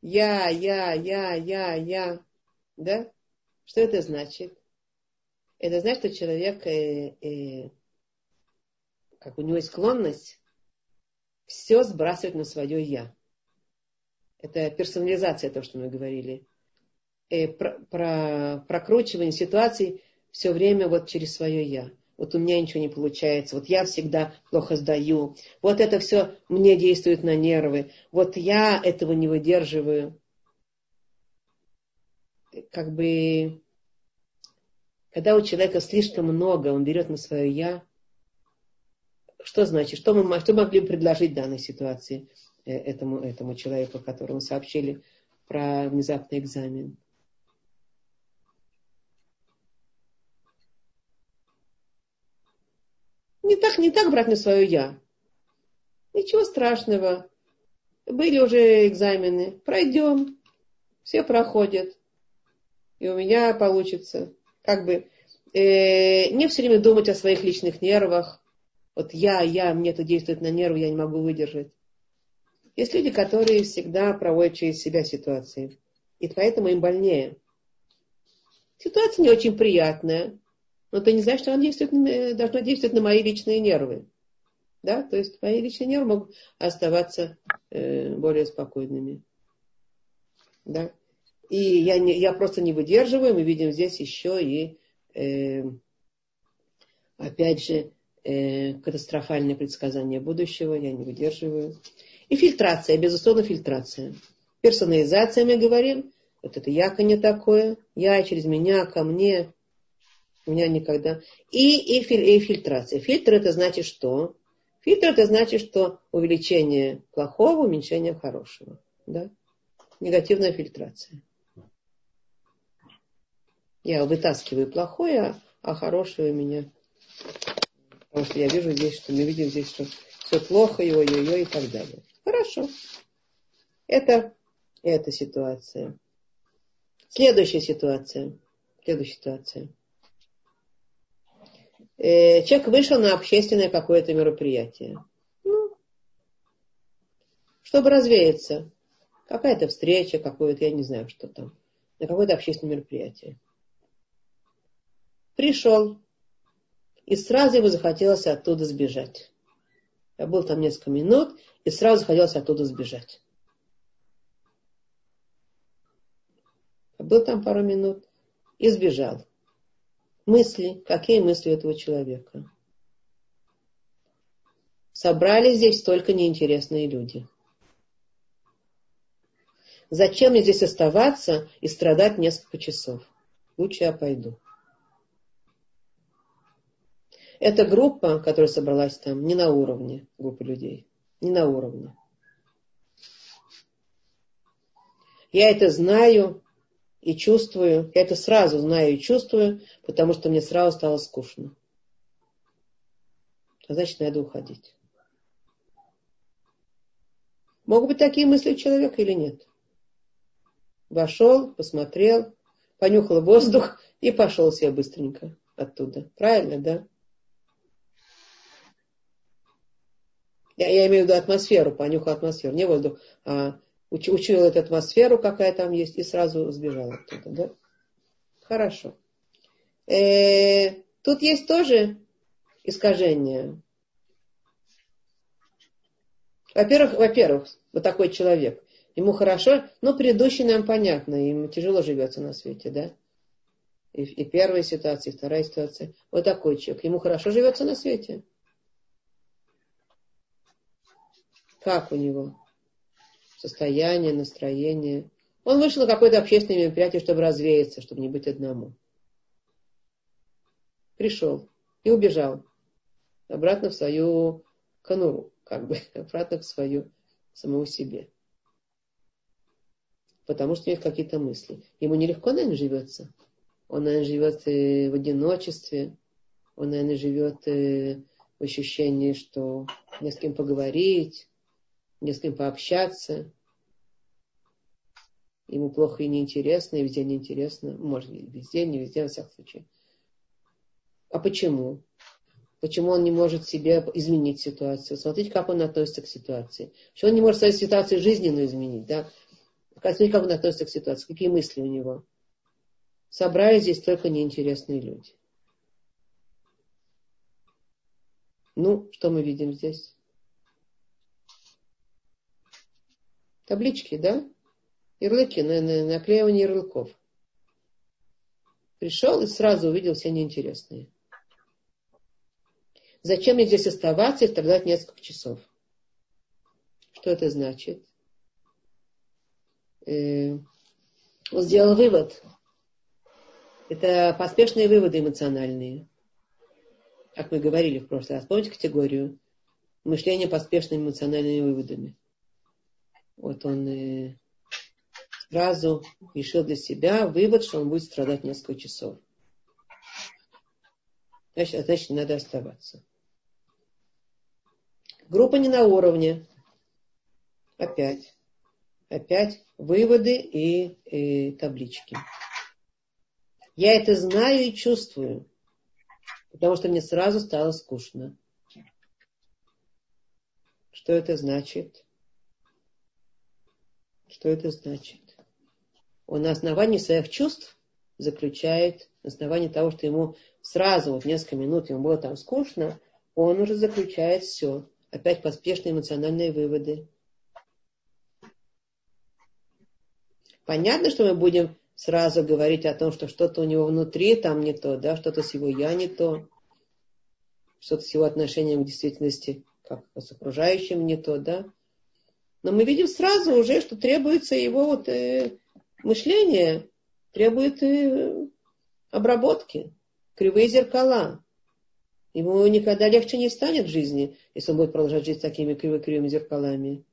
Я, я, я, я, я. Да? Что это значит? Это значит, что человек, э, э, как у него есть склонность, все сбрасывать на свое я. Это персонализация, то, что мы говорили. Э, про, про прокручивание ситуаций все время вот через свое я вот у меня ничего не получается, вот я всегда плохо сдаю, вот это все мне действует на нервы, вот я этого не выдерживаю. Как бы, когда у человека слишком много, он берет на свое я, что значит, что мы, что могли предложить в данной ситуации э, этому, этому человеку, которому сообщили про внезапный экзамен? Не так, не так брать на свое я. Ничего страшного. Были уже экзамены. Пройдем. Все проходят. И у меня получится. Как бы э, не все время думать о своих личных нервах. Вот я, я, мне это действует на нервы, я не могу выдержать. Есть люди, которые всегда проводят через себя ситуации. И поэтому им больнее. Ситуация не очень приятная но ты не знаешь, что она действует, э, должна действовать на мои личные нервы. Да? То есть мои личные нервы могут оставаться э, более спокойными. Да? И я, не, я просто не выдерживаю. Мы видим здесь еще и, э, опять же, э, катастрофальное предсказание будущего. Я не выдерживаю. И фильтрация, безусловно, фильтрация. Персонализация, мы говорим. Вот это я не такое. Я через меня, ко мне. У меня никогда. И, и, и фильтрация. Фильтр это значит что? Фильтр это значит, что увеличение плохого, уменьшение хорошего. Да? Негативная фильтрация. Я вытаскиваю плохое, а, хорошее у меня. Потому что я вижу здесь, что мы видим здесь, что все плохо, его, ее и так далее. Хорошо. Это, эта ситуация. Следующая ситуация. Следующая ситуация э, человек вышел на общественное какое-то мероприятие. Ну, чтобы развеяться. Какая-то встреча, какое-то, я не знаю, что там. На какое-то общественное мероприятие. Пришел. И сразу ему захотелось оттуда сбежать. Я был там несколько минут, и сразу захотелось оттуда сбежать. Я был там пару минут и сбежал мысли, какие мысли этого человека. Собрались здесь только неинтересные люди. Зачем мне здесь оставаться и страдать несколько часов? Лучше я пойду. Эта группа, которая собралась там, не на уровне группы людей. Не на уровне. Я это знаю, и чувствую, я это сразу знаю и чувствую, потому что мне сразу стало скучно. А значит, надо уходить. Могут быть такие мысли у человека или нет? Вошел, посмотрел, понюхал воздух и пошел себе быстренько оттуда. Правильно, да? Я, я имею в виду атмосферу, понюхал атмосферу, не воздух, а учуял эту атмосферу, какая там есть, и сразу сбежал оттуда. Да? Хорошо. Э, тут есть тоже искажение. Во-первых, во-первых, вот такой человек. Ему хорошо, но предыдущий нам понятно, ему тяжело живется на свете, да? И, и первая ситуация, и вторая ситуация. Вот такой человек. Ему хорошо живется на свете. Как у него? Состояние, настроение. Он вышел на какое-то общественное мероприятие, чтобы развеяться, чтобы не быть одному. Пришел и убежал обратно в свою конуру, как бы, обратно в свою самому себе. потому что у него какие-то мысли. Ему нелегко, наверное, живется. Он, наверное, живет в одиночестве. Он, наверное, живет в ощущении, что не с кем поговорить, не с кем пообщаться. Ему плохо и неинтересно, и везде неинтересно. Может, везде, не везде, во всяком случае. А почему? Почему он не может себе изменить ситуацию? Смотрите, как он относится к ситуации. Что он не может свою ситуацию жизненную изменить, да? Смотрите, как он относится к ситуации, какие мысли у него. Собрались здесь только неинтересные люди. Ну, что мы видим здесь? Таблички, да? Ярлыки, на, на, наклеивание ярлыков. Пришел и сразу увидел все неинтересные. Зачем мне здесь оставаться и страдать несколько часов? Что это значит? Э, он сделал вывод. Это поспешные выводы эмоциональные. Как мы говорили в прошлый раз. Помните категорию? Мышление поспешными эмоциональными выводами. Вот он э, сразу решил для себя вывод, что он будет страдать несколько часов. Значит, значит, надо оставаться. Группа не на уровне. Опять. Опять выводы и, и таблички. Я это знаю и чувствую, потому что мне сразу стало скучно. Что это значит? Что это значит? Он на основании своих чувств заключает, на основании того, что ему сразу, вот несколько минут ему было там скучно, он уже заключает все. Опять поспешные эмоциональные выводы. Понятно, что мы будем сразу говорить о том, что что-то у него внутри там не то, да, что-то с его я не то, что-то с его отношением к действительности, как с окружающим не то, да. Но мы видим сразу уже, что требуется его вот э, мышление, требует э, обработки, кривые зеркала. Ему никогда легче не станет в жизни, если он будет продолжать жить с такими кривыми зеркалами.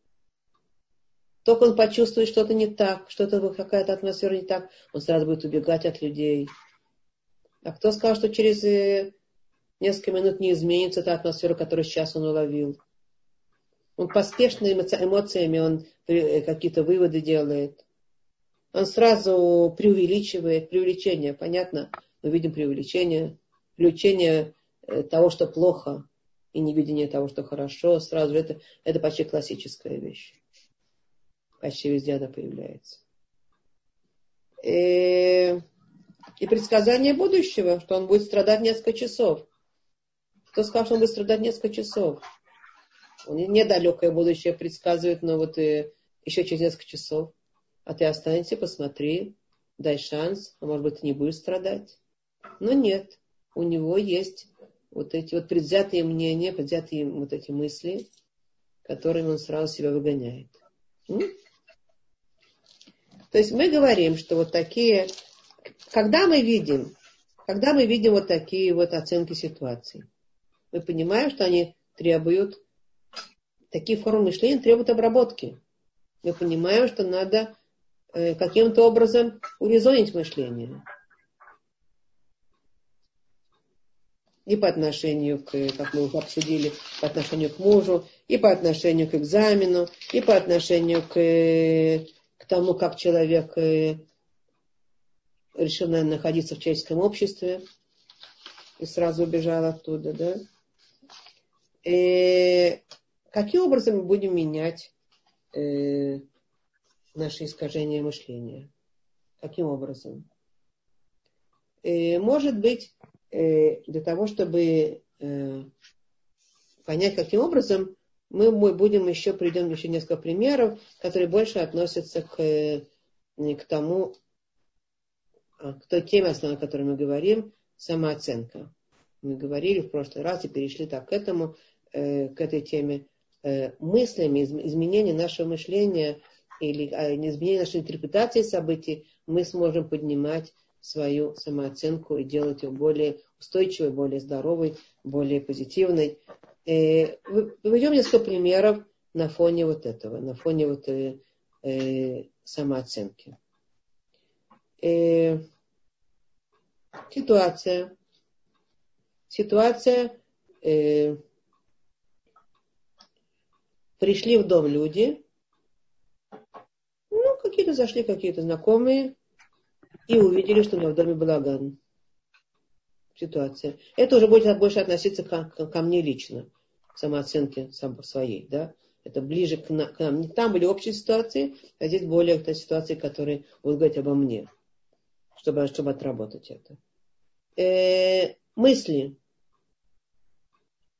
Только он почувствует что-то не так, что-то какая-то атмосфера не так, он сразу будет убегать от людей. А кто сказал, что через э, несколько минут не изменится та атмосфера, которую сейчас он уловил? Он поспешно эмоциями, он э, какие-то выводы делает. Он сразу преувеличивает, преувеличение, понятно? Мы видим преувеличение, преувеличение э, того, что плохо, и невидение того, что хорошо, сразу это, это почти классическая вещь почти везде она появляется. И, э, и предсказание будущего, что он будет страдать несколько часов. Кто сказал, что он будет страдать несколько часов? Он недалекое будущее предсказывает, но вот э, еще через несколько часов. А ты останешься, посмотри, дай шанс, а может быть, ты не будешь страдать. Но нет, у него есть вот эти вот предвзятые мнения, предвзятые вот эти мысли, которыми он сразу себя выгоняет. То есть мы говорим, что вот такие, когда мы видим, когда мы видим вот такие вот оценки ситуации, мы понимаем, что они требуют, такие формы мышления требуют обработки. Мы понимаем, что надо э, каким-то образом урезонить мышление. И по отношению к, как мы уже обсудили, по отношению к мужу, и по отношению к экзамену, и по отношению к к тому, как человек э, решил, наверное, находиться в человеческом обществе и сразу убежал оттуда, да? И э, каким образом мы будем менять э, наши искажения мышления? Каким образом? Э, может быть, э, для того, чтобы э, понять, каким образом мы будем еще, придем еще несколько примеров, которые больше относятся к, э, к тому, а, к той теме, основной, о которой мы говорим, самооценка. Мы говорили в прошлый раз и перешли так к этому, э, к этой теме мыслями, изменение нашего мышления или а, изменение нашей интерпретации событий, мы сможем поднимать свою самооценку и делать ее более устойчивой, более здоровой, более позитивной. Приведем несколько примеров на фоне вот этого, на фоне вот э, э, самооценки. Э, ситуация. Ситуация. Пришли в дом люди, ну, какие-то зашли, какие-то знакомые, и увидели, что у меня в доме балаган. Ситуация. Это уже будет больше относиться ко, ко мне лично, к самооценке своей, да. Это ближе к, к нам. Там были общие ситуации, а здесь более к ситуации, которые будут говорить обо мне, чтобы, чтобы отработать это. Э, мысли,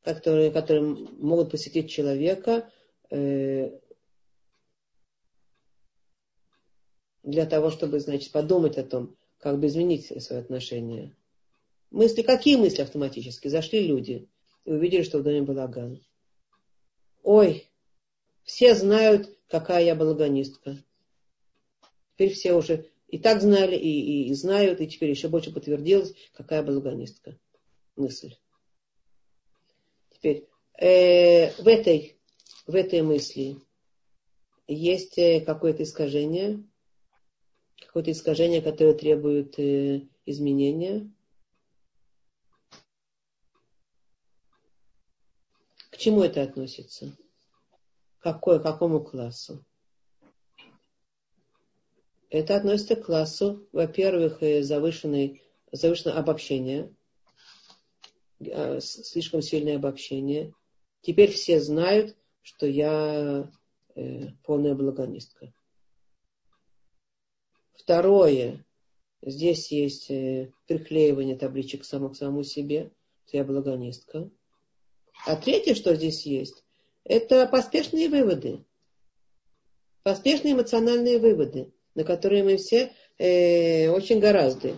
которые, которые могут посетить человека, для того, чтобы, значит, подумать о том, как бы изменить свои отношения. Мысли, какие мысли автоматически? Зашли люди и увидели, что в доме балаган. Ой, все знают, какая я балаганистка. Теперь все уже и так знали, и, и, и знают, и теперь еще больше подтвердилось, какая балаганистка. Мысль. Теперь э, в, этой, в этой мысли есть э, какое-то искажение, какое-то искажение, которое требует э, изменения. К чему это относится? Какой, к какому классу? Это относится к классу, во-первых, э, завышенной, завышенное обобщение, э, слишком сильное обобщение. Теперь все знают, что я э, полная благонистка. Второе. Здесь есть э, приклеивание табличек к самому, к самому себе. Я благонистка. А третье, что здесь есть, это поспешные выводы. Поспешные эмоциональные выводы, на которые мы все э, очень гораздо.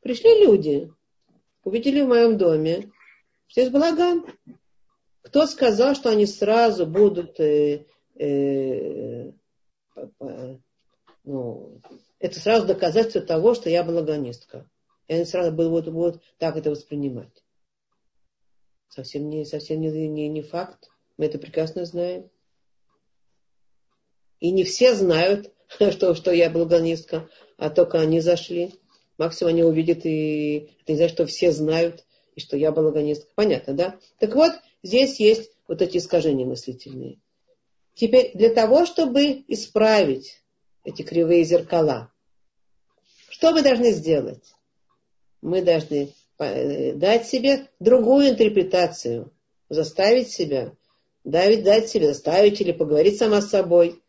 Пришли люди, увидели в моем доме, что есть балаган. Кто сказал, что они сразу будут э, э, ну, это сразу доказательство того, что я благонистка. И они сразу будут, будут так это воспринимать. Совсем не, совсем не, не, не факт. Мы это прекрасно знаем. И не все знают, что, что я благонистка, а только они зашли. Максимум они увидят, и это не значит, что все знают, и что я благонистка. Понятно, да? Так вот, здесь есть вот эти искажения мыслительные. Теперь для того, чтобы исправить эти кривые зеркала, что мы должны сделать? Мы должны э, дать себе другую интерпретацию, заставить себя, дать, дать себе, заставить или поговорить сама с собой.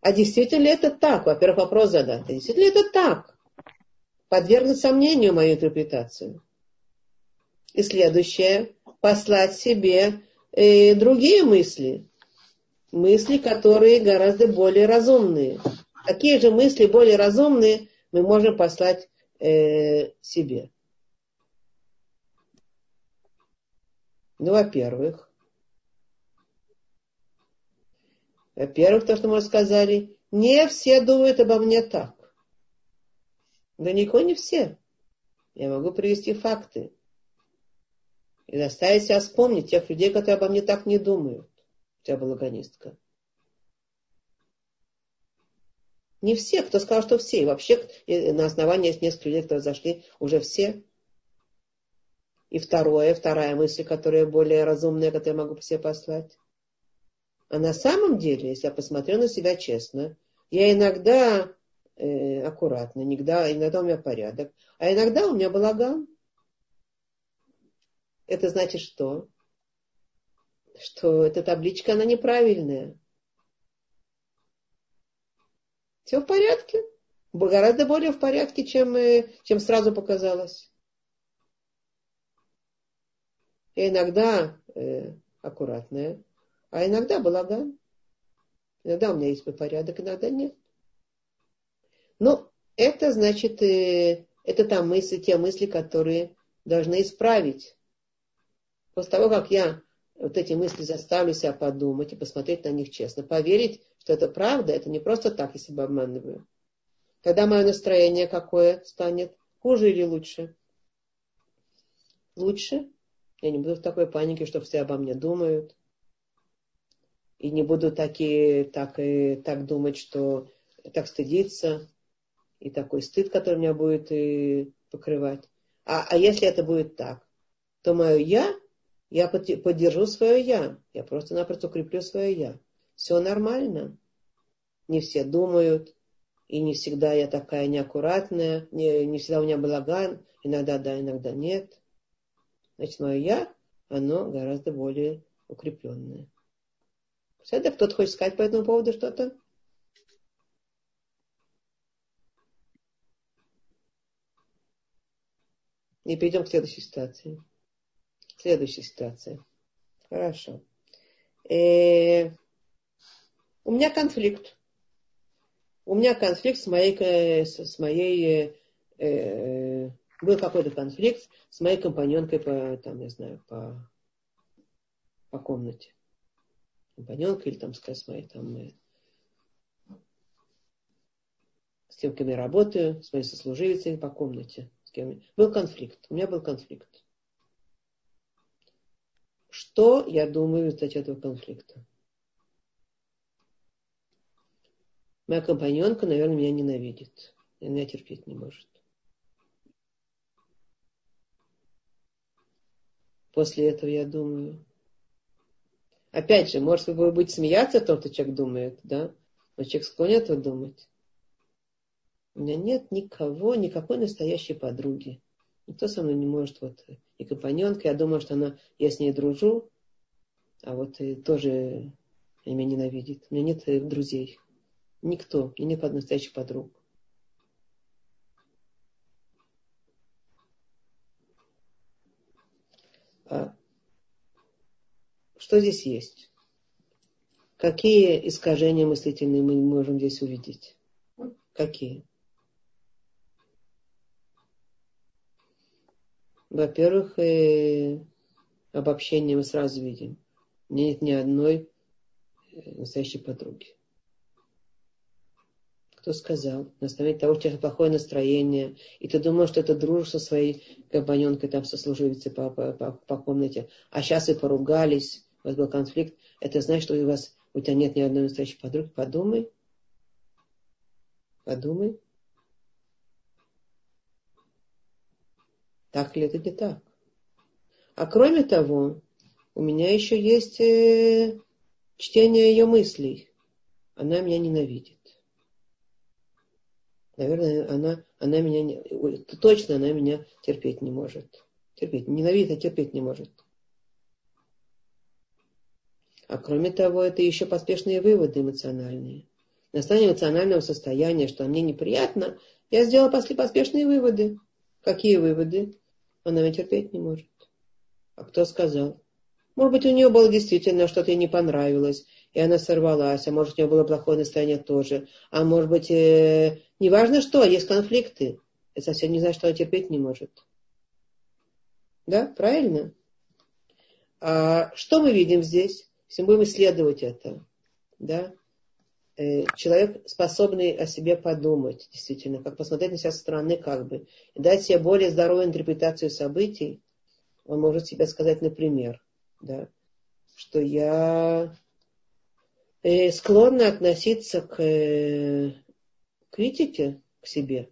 А действительно ли это так? Во-первых, вопрос задать. А действительно ли это так? Подвергнуть сомнению мою интерпретацию. И следующее, послать себе э, другие мысли. Мысли, которые гораздо более разумные. Какие же мысли более разумные, мы можем послать э, себе. Ну, во-первых, во-первых, то, что мы сказали, не все думают обо мне так. Далеко не все. Я могу привести факты. И заставить себя вспомнить тех людей, которые обо мне так не думают. Тебя балагонистка. Не все, кто сказал, что все. И вообще на основании нескольких людей, которые зашли, уже все. И второе, вторая мысль, которая более разумная, которую я могу по себе послать. А на самом деле, если я посмотрю на себя честно, я иногда э, аккуратно, иногда, иногда у меня порядок, а иногда у меня балаган. Это значит что? Что эта табличка, она неправильная. Все в порядке. Гораздо более в порядке, чем, э, чем сразу показалось. И иногда э, аккуратная, а иногда балаган. Иногда у меня есть порядок, иногда нет. Но это значит, э, это там мысли, те мысли, которые должны исправить. После того, как я вот эти мысли заставлю себя подумать и посмотреть на них честно. Поверить, что это правда, это не просто так, если бы обманываю. Тогда мое настроение какое станет? Хуже или лучше? Лучше. Я не буду в такой панике, что все обо мне думают. и не буду таки, так, и, так думать, что так стыдиться, и такой стыд, который меня будет и покрывать. А, а если это будет так, то мое я, я поддержу свое я. Я просто-напросто укреплю свое я. Все нормально. Не все думают, и не всегда я такая неаккуратная, не, не всегда у меня балаган, иногда да, иногда нет. Значит, мое я, оно гораздо более укрепленное. Все, кто-то хочет сказать по этому поводу что-то? И перейдем к следующей ситуации. Следующая ситуация. Хорошо. Э, у меня конфликт. У меня конфликт с моей, с моей э, был какой-то конфликт с моей компаньонкой по, там, я знаю, по, по комнате. Компаньонка или там, с моей там, э, с тем, кем я работаю, с моей сослуживицей по комнате с кем был конфликт. У меня был конфликт. Что я думаю в результате этого конфликта? Моя компаньонка, наверное, меня ненавидит. И меня терпеть не может. После этого я думаю. Опять же, может, вы будете смеяться о том, что человек думает, да? Но человек склонен этого думать. У меня нет никого, никакой настоящей подруги. Никто со мной не может, вот, и компаньонка, я думаю, что она, я с ней дружу, а вот и тоже меня ненавидит. У меня нет э, друзей. Никто, у меня нет настоящих подруг. А что здесь есть? Какие искажения мыслительные мы можем здесь увидеть? Какие? Во-первых, э, обобщение мы сразу видим. Нет ни одной э, настоящей подруги. Кто сказал? На основании того, что у тебя плохое настроение, и ты думаешь, что ты дружишь со своей компаньонкой, там, сослуживицей по, по, по, по комнате, а сейчас вы поругались, у вас был конфликт, это значит, что у вас у тебя нет ни одной настоящей подруги. Подумай. Подумай. Так ли это не так? А кроме того, у меня еще есть э, чтение ее мыслей. Она меня ненавидит. Наверное, она, она меня не, точно она меня терпеть не может. Терпеть, ненавидит, а терпеть не может. А кроме того, это еще поспешные выводы эмоциональные. На основании эмоционального состояния, что мне неприятно, я сделала поспешные выводы. Какие выводы? Она меня терпеть не может. А кто сказал? Может быть, у нее было действительно что-то ей не понравилось, и она сорвалась, а может, у нее было плохое настроение тоже. А может быть, э, неважно что, есть конфликты. Это совсем не значит, что она терпеть не может. Да, правильно? А что мы видим здесь? Если мы будем исследовать это, да, человек, способный о себе подумать, действительно, как посмотреть на себя со стороны, как бы, и дать себе более здоровую интерпретацию событий, он может себе сказать, например, да, что я э, склонна относиться к э, критике к себе,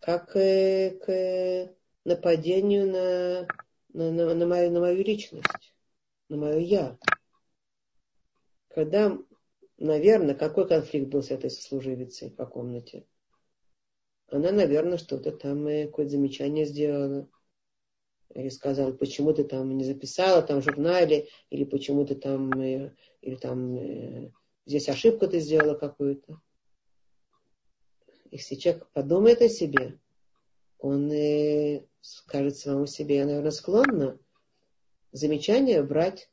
как к нападению на, на, на, на, мою, на мою личность, на мое я. Когда наверное, какой конфликт был с этой сослуживицей по комнате? Она, наверное, что-то там, э, какое-то замечание сделала. Или сказала, почему ты там не записала там в журнале, или почему ты там, э, или там э, здесь ошибку ты сделала какую-то. Если человек подумает о себе, он скажет самому себе, я, наверное, склонна замечание брать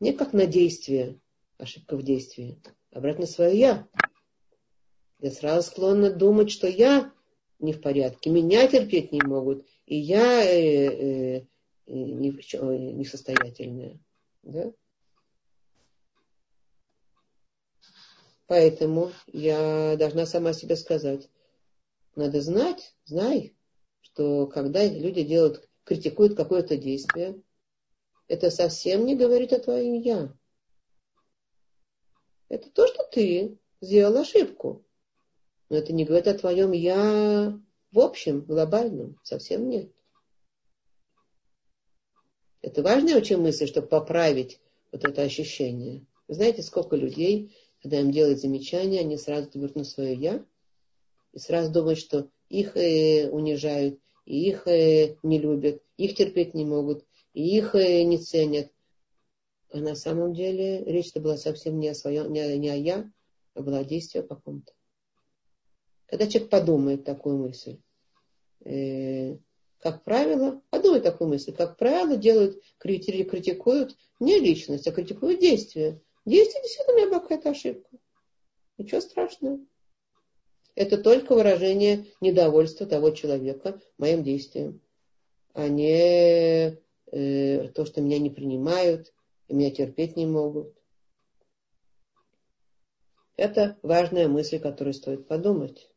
не как на действие, ошибка в действии, брать на свое я. Я сразу склонна думать, что я не в порядке, меня терпеть не могут, и я э, э, не, несостоятельная. Да? Поэтому я должна сама себе сказать, надо знать, знай, что когда люди делают, критикуют какое-то действие, это совсем не говорит о твоем я. Это то, что ты сделал ошибку. Но это не говорит о твоем я в общем, глобальном. Совсем нет. Это важная очень мысль, чтобы поправить вот это ощущение. Вы знаете, сколько людей, когда им делают замечания, они сразу берут на свое «я» и сразу думают, что их э, унижают, и их э, не любят, их терпеть не могут, и их э, не ценят. А на самом деле речь-то была совсем не о своем, не о, не о «я», а была о действии каком-то. Когда человек подумает такую мысль, э, как правило, подумай такую мысль, как правило, делают, критикуют не личность, а критикуют действия. Действие действительно у меня была какая-то ошибка. Ничего страшного. Это только выражение недовольства того человека моим действием, а не э, то, что меня не принимают, и меня терпеть не могут. Это важная мысль, которую стоит подумать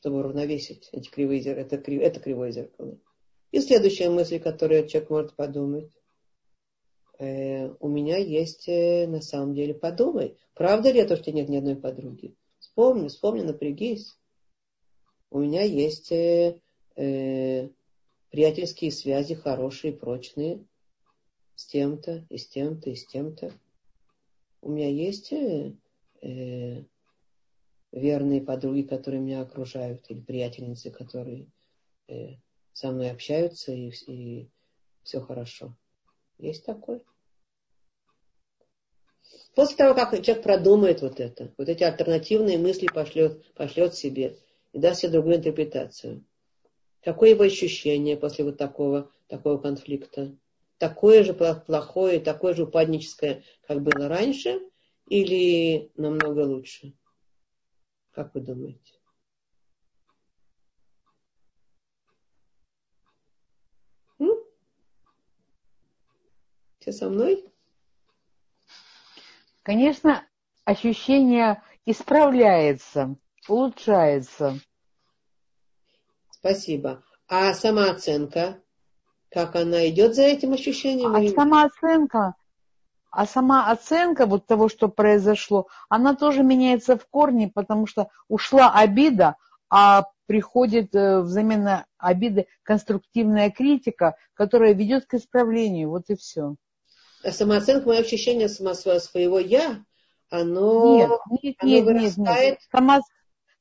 чтобы уравновесить эти кривые. Это, крив, это кривое зеркало. И следующая мысль, которую человек может подумать. Э, у меня есть, э, на самом деле, подумай. Правда ли это, что нет ни одной подруги? Вспомни, вспомни, напрягись. У меня есть э, э, приятельские связи хорошие, прочные. С тем-то, и с тем-то, и с тем-то. У меня есть э, э верные подруги, которые меня окружают, или приятельницы, которые э, со мной общаются, и, и все хорошо. Есть такое. После того, как человек продумает вот это, вот эти альтернативные мысли пошлет, пошлет себе и даст себе другую интерпретацию. Какое его ощущение после вот такого, такого конфликта? Такое же плохое, такое же упадническое, как было раньше, или намного лучше? Как вы думаете? М? Все со мной? Конечно, ощущение исправляется, улучшается. Спасибо. А самооценка, как она идет за этим ощущением? А самооценка, а сама оценка вот того, что произошло, она тоже меняется в корне, потому что ушла обида, а приходит э, взамен на обиды конструктивная критика, которая ведет к исправлению. Вот и все. А самооценка, мое ощущение своего я, оно, нет, нет, оно нет, вырастает... нет, нет. Само,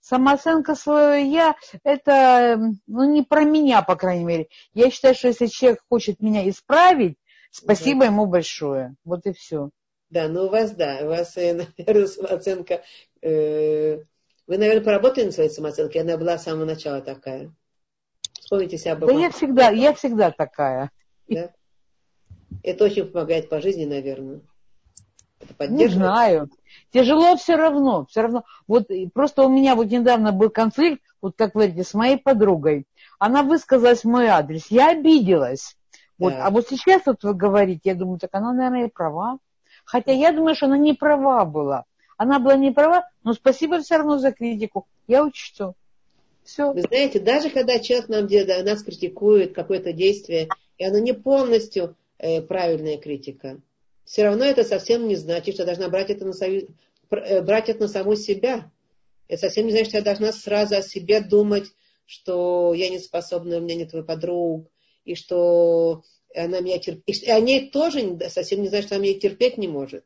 самооценка своего я, это ну, не про меня, по крайней мере. Я считаю, что если человек хочет меня исправить, Спасибо да. ему большое. Вот и все. Да, ну у вас, да, у вас, э, наверное, самооценка... Э, вы, наверное, поработали над своей самооценкой, она была с самого начала такая. Вспомните себя. Да я всегда, я всегда такая. Да? Это очень помогает по жизни, наверное. Не знаю. Тяжело все равно, все равно. Вот просто у меня вот недавно был конфликт, вот как вы говорите, с моей подругой. Она высказалась в мой адрес. Я обиделась. Вот. Да. А вот сейчас вот вы говорите, я думаю, так она, наверное, и права. Хотя я думаю, что она не права была. Она была не права, но спасибо все равно за критику. Я учту. Все. Вы знаете, даже когда человек нам, нас критикует, какое-то действие, и оно не полностью э, правильная критика, все равно это совсем не значит, что я должна брать это на, союз, э, брать это на саму себя. Это совсем не значит, что я должна сразу о себе думать, что я не способна, у меня нет твой подруг, и что она меня терпит. И о ней тоже совсем не знает, что она меня терпеть не может.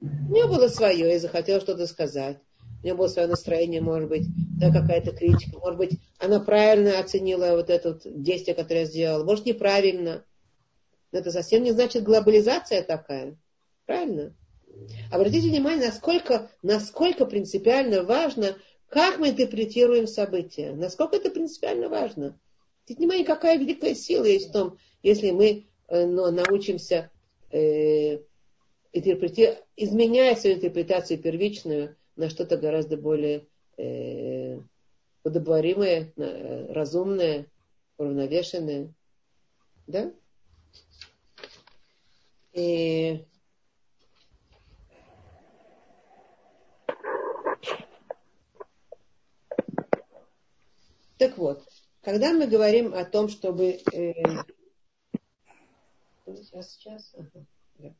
У нее было свое, и захотела что-то сказать. У нее было свое настроение, может быть, да, какая-то критика. Может быть, она правильно оценила вот это действие, которое я сделала. Может, неправильно. Но это совсем не значит глобализация такая. Правильно? Обратите внимание, насколько, насколько принципиально важно, как мы интерпретируем события. Насколько это принципиально важно. Обратите внимание, какая великая сила есть в том, если мы э, но, научимся э, интерпретировать, изменяя свою интерпретацию первичную на что-то гораздо более э, удобоваримое, э, разумное, уравновешенное. Да? И Так вот, когда мы говорим о том, чтобы... Э, сейчас, сейчас. Ага, да.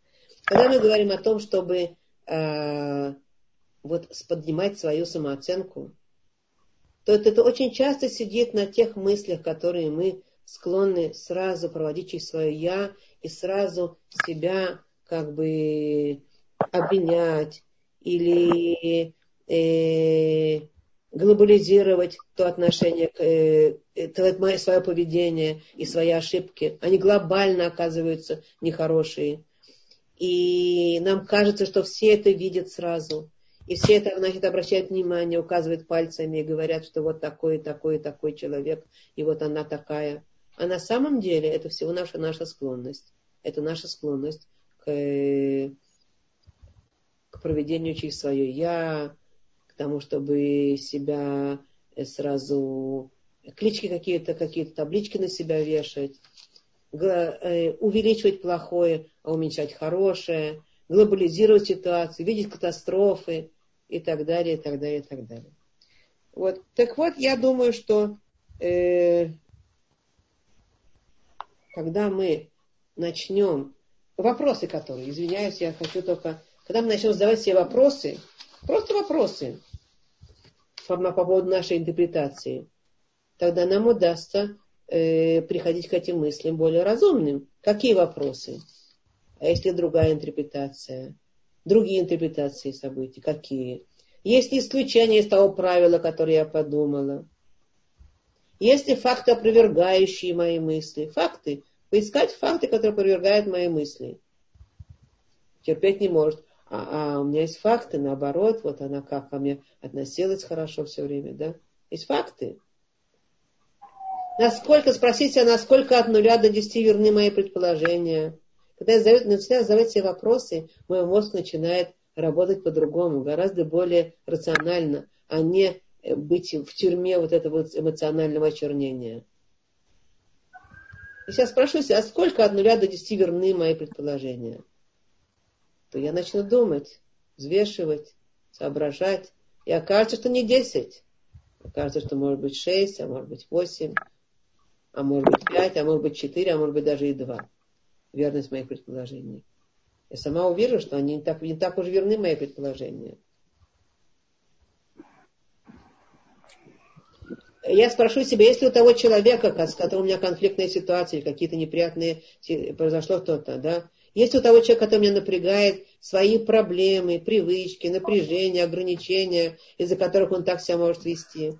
Когда мы говорим о том, чтобы э, э, вот поднимать свою самооценку, то это, это очень часто сидит на тех мыслях, которые мы склонны сразу проводить через свое я и сразу себя как бы обвинять или э, глобализировать то отношение, э, то свое поведение и свои ошибки. Они глобально оказываются нехорошие. И нам кажется, что все это видят сразу. И все это, значит, обращают внимание, указывают пальцами и говорят, что вот такой, такой, такой человек, и вот она такая. А на самом деле это всего наша, наша склонность. Это наша склонность к, к проведению через свое «я», к тому, чтобы себя сразу клички какие-то, какие-то таблички на себя вешать, э, увеличивать плохое, а уменьшать хорошее, глобализировать ситуацию, видеть катастрофы и так далее, и так далее, и так далее. Вот. Так вот, я думаю, что э, когда мы начнем, вопросы которые, извиняюсь, я хочу только, когда мы начнем задавать себе вопросы, просто вопросы по, по поводу нашей интерпретации, тогда нам удастся э, приходить к этим мыслям более разумным. Какие вопросы? А если другая интерпретация? Другие интерпретации событий какие? Есть ли исключение из того правила, которое я подумала? Есть ли факты, опровергающие мои мысли? Факты. Поискать факты, которые опровергают мои мысли. Терпеть не может. А, а у меня есть факты, наоборот, вот она как ко мне относилась хорошо все время, да? Есть факты. Насколько, спросите, себя, насколько от нуля до десяти верны мои предположения. Когда я начинаю задавать себе вопросы, мой мозг начинает работать по-другому, гораздо более рационально, а не быть в тюрьме вот этого эмоционального очернения. И сейчас спрошу себя, а сколько от нуля до десяти верны мои предположения? То я начну думать, взвешивать, соображать. И окажется, что не десять. Окажется, что может быть шесть, а может быть восемь, а может быть пять, а может быть четыре, а может быть даже и два. Верность моих предположений. Я сама увижу, что они не так, не так уж верны, мои предположения. Я спрошу себя, если у того человека, с которым у меня конфликтная ситуация, какие-то неприятные, произошло что-то, да, если у того человека, который меня напрягает, свои проблемы, привычки, напряжения, ограничения, из-за которых он так себя может вести.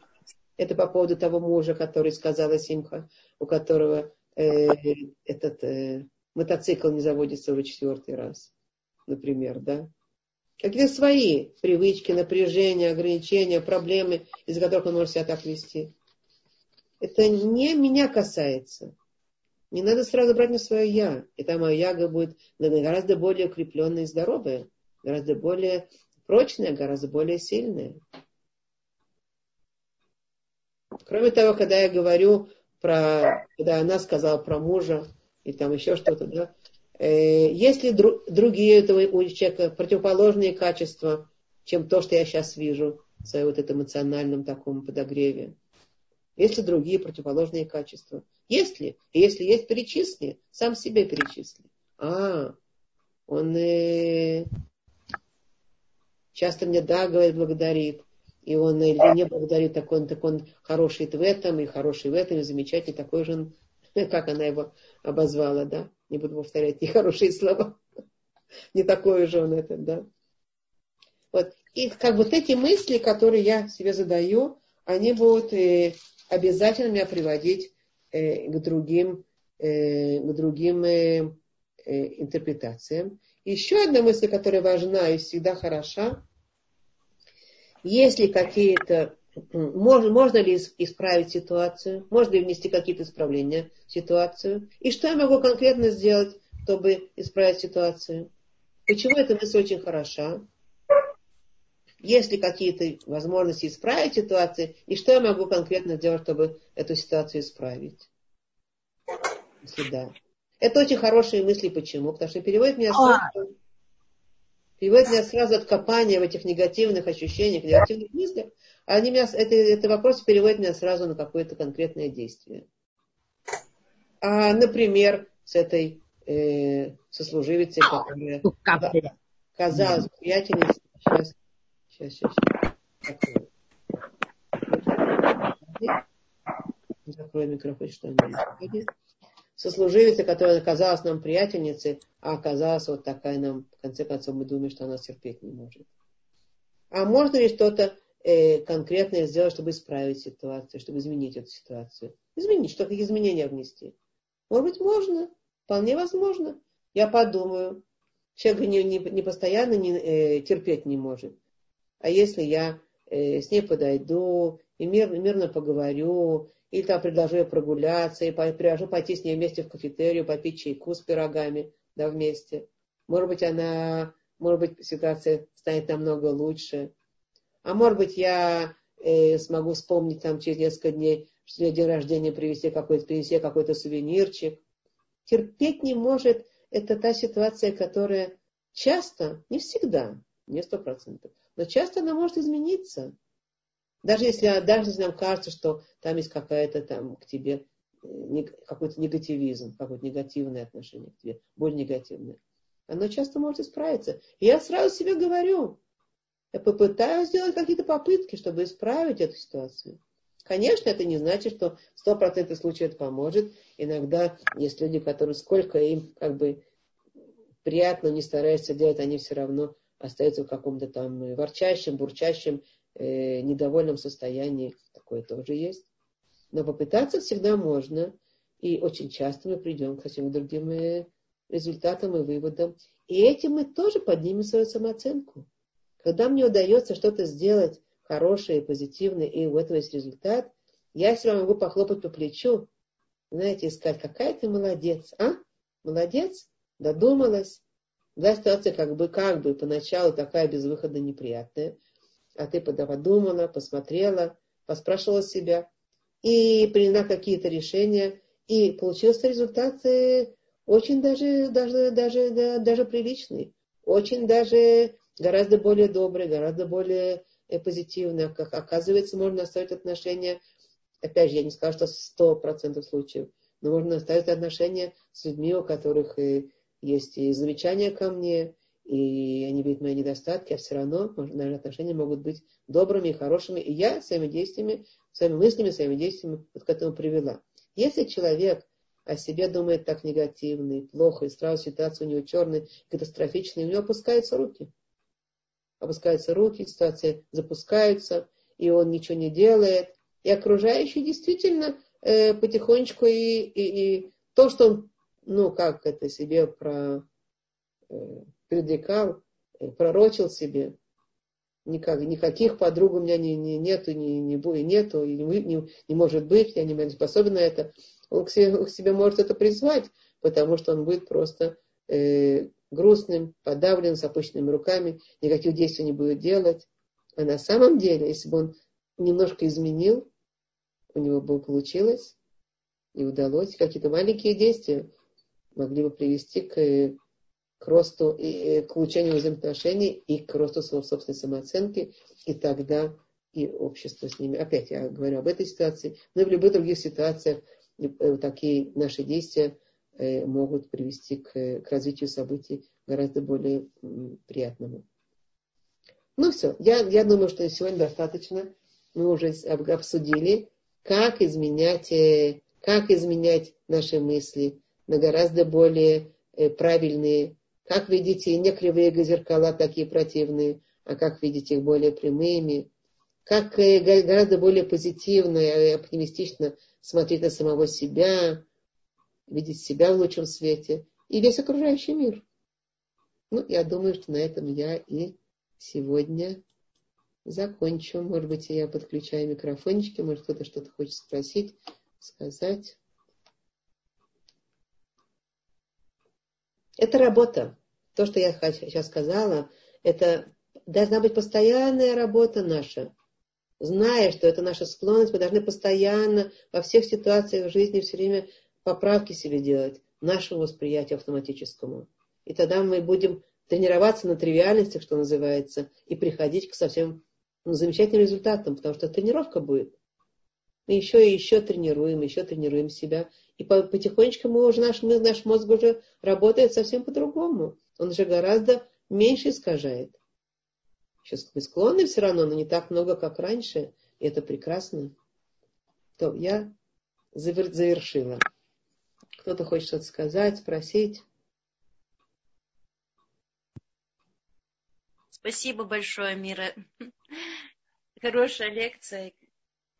Это по поводу того мужа, который сказала Симха, у которого э, этот э, мотоцикл не заводится уже четвертый раз, например, да? Какие-то свои привычки, напряжения, ограничения, проблемы, из-за которых он может себя так вести. Это не меня касается. Не надо сразу брать на свое я. И там мое яго будет гораздо более укрепленное и здоровое, гораздо более прочное, гораздо более сильное. Кроме того, когда я говорю про, когда она сказала про мужа, и там еще что-то, да, есть ли дру, другие этого у человека противоположные качества, чем то, что я сейчас вижу в своем вот этом эмоциональном таком подогреве? Есть ли другие противоположные качества? Есть ли? И если есть, перечисли. Сам себе перечисли. А, он э, часто мне да, говорит, благодарит. И он или не благодарит, так он, так он хороший в этом, и хороший в этом, и замечательный, такой же он, как она его обозвала, да? Не буду повторять нехорошие слова. Не такой же он этот, да? Вот. И как вот эти мысли, которые я себе задаю, они будут э, обязательно меня приводить э, к другим, э, к другим э, э, интерпретациям. Еще одна мысль, которая важна и всегда хороша, если какие-то можно, можно ли исправить ситуацию, можно ли внести какие-то исправления в ситуацию, и что я могу конкретно сделать, чтобы исправить ситуацию. Почему эта мысль очень хороша? Есть ли какие-то возможности исправить ситуацию, и что я могу конкретно сделать, чтобы эту ситуацию исправить? Если да. Это очень хорошие мысли. Почему? Потому что переводит меня сразу, переводит меня сразу от копания в этих негативных ощущениях, негативных мыслях. Они меня, это, это вопрос переводит меня сразу на какое-то конкретное действие. А, например, с этой э, сослуживицей, которая... казалось приятельница, сейчас, сейчас, сейчас, сейчас. Закрой микрофон, что не Сослуживица, которая казалась нам приятельницей, а оказалась вот такая нам, в конце концов, мы думаем, что она терпеть не может. А можно ли что-то э, конкретное сделать, чтобы исправить ситуацию, чтобы изменить эту ситуацию? Изменить, что какие изменения внести? Может быть, можно, вполне возможно. Я подумаю. Человек не, не, не постоянно не, э, терпеть не может. А если я э, с ней подойду и мир, мирно поговорю, или там предложу ей прогуляться, и предложу пойти с ней вместе в кафетерию, попить чайку с пирогами, да, вместе. Может быть, она, может быть, ситуация станет намного лучше. А может быть, я э, смогу вспомнить там через несколько дней, что у день рождения привезти какой-то, привезти какой-то сувенирчик. Терпеть не может это та ситуация, которая часто, не всегда, не сто процентов, но часто она может измениться. Даже если, даже если нам кажется, что там есть какая-то там к тебе э, какой-то негативизм, какое-то негативное отношение к тебе, более негативное. Оно часто может исправиться. И я сразу себе говорю, я попытаюсь сделать какие-то попытки, чтобы исправить эту ситуацию. Конечно, это не значит, что в 100% случаев это поможет. Иногда есть люди, которые сколько им как бы приятно не стараются делать, они все равно остаются в каком-то там ворчащем, бурчащем, э, недовольном состоянии. Такое тоже есть. Но попытаться всегда можно. И очень часто мы придем к совсем другим э, результатам и выводам. И этим мы тоже поднимем свою самооценку. Когда мне удается что-то сделать хорошее, позитивное, и у этого есть результат, я себя могу похлопать по плечу, знаете, и сказать, какая ты молодец, а? Молодец, додумалась. Да, ситуация как бы, как бы поначалу такая безвыходно неприятная, а ты подумала, посмотрела, поспрашивала себя и приняла какие-то решения, и получился результат очень даже, даже, даже, даже приличный, очень даже гораздо более добрый, гораздо более э, позитивный. Как оказывается, можно оставить отношения, опять же, я не скажу, что сто процентов случаев, но можно оставить отношения с людьми, у которых э, есть и замечания ко мне, и они видят мои недостатки, а все равно наши отношения могут быть добрыми и хорошими. И я своими действиями, своими мыслями, своими действиями вот к этому привела. Если человек о себе думает так негативно и плохо, и сразу ситуация у него черная, катастрофичная, у него опускаются руки. Опускаются руки, ситуации запускаются, и он ничего не делает. И окружающие действительно э, потихонечку и, и, и то, что он, ну, как это себе про, э, предрекал, э, пророчил себе, никак, никаких подруг у меня не, не, нету, не, не, не, нету, не, не, не может быть, я не способен на это он к себе, к себе может это призвать, потому что он будет просто э, грустным, подавлен, с опущенными руками, никаких действий не будет делать. А на самом деле, если бы он немножко изменил, у него бы получилось и удалось, какие-то маленькие действия могли бы привести к, к росту, и, к улучшению взаимоотношений и к росту собственной самооценки, и тогда и общество с ними. Опять я говорю об этой ситуации, но и в любых других ситуациях Э, такие наши действия э, могут привести к, к развитию событий гораздо более приятному. Ну все, я, я думаю, что сегодня достаточно. Мы уже обсудили, как изменять, э, как изменять наши мысли на гораздо более правильные, как видите, не кривые зеркала такие противные, а как видите их более прямыми, как гораздо более позитивно и оптимистично смотреть на самого себя, видеть себя в лучшем свете и весь окружающий мир. Ну, я думаю, что на этом я и сегодня закончу. Может быть, я подключаю микрофончики, может, кто-то что-то хочет спросить, сказать. Это работа. То, что я сейчас сказала, это должна быть постоянная работа наша зная, что это наша склонность, мы должны постоянно во всех ситуациях жизни все время поправки себе делать, нашему восприятию автоматическому. И тогда мы будем тренироваться на тривиальностях, что называется, и приходить к совсем ну, замечательным результатам, потому что тренировка будет. Мы еще и еще тренируем, еще тренируем себя. И потихонечку мы уже, наш, наш мозг уже работает совсем по-другому. Он уже гораздо меньше искажает. Сейчас мы склонны все равно, но не так много, как раньше. И это прекрасно. То я завершила. Кто-то хочет что-то сказать, спросить? Спасибо большое, Мира. Хорошая лекция.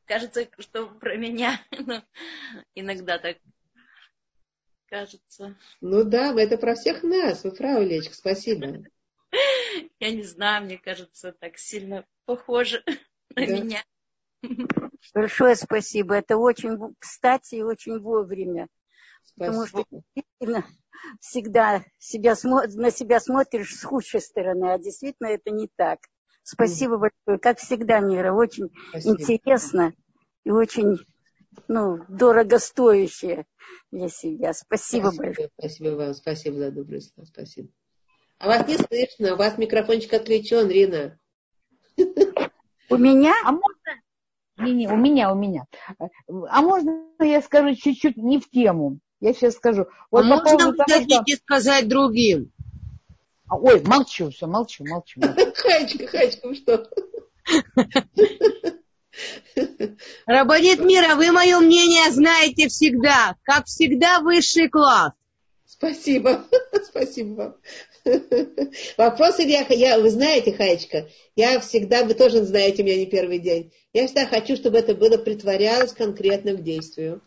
Кажется, что про меня иногда так кажется. Ну да, это про всех нас. Вы правы, Лечка, спасибо. Я не знаю, мне кажется, так сильно похоже на да. меня. Большое спасибо. Это очень кстати и очень вовремя. Спасибо. Потому что действительно всегда себя, на себя смотришь с худшей стороны, а действительно это не так. Спасибо большое. Как всегда, Мира, очень спасибо. интересно и очень ну, дорогостоящее для себя. Спасибо, спасибо большое. Спасибо вам, спасибо за добрые слова, спасибо. А вас не слышно, у вас микрофончик отключен, Рина. У меня? А можно? Не, не, у меня, у меня. А можно я скажу чуть-чуть не в тему? Я сейчас скажу. Вот а можно вы того, что... сказать другим? А, ой, молчу, все, молчу, молчу. молчу. Хачка, Хачка, что? Рабанит мира, вы мое мнение знаете всегда. Как всегда, высший класс. Спасибо, спасибо вам. Вопрос, Илья, я, вы знаете, Хаечка, я всегда, вы тоже знаете меня не первый день, я всегда хочу, чтобы это было притворялось конкретно к действию.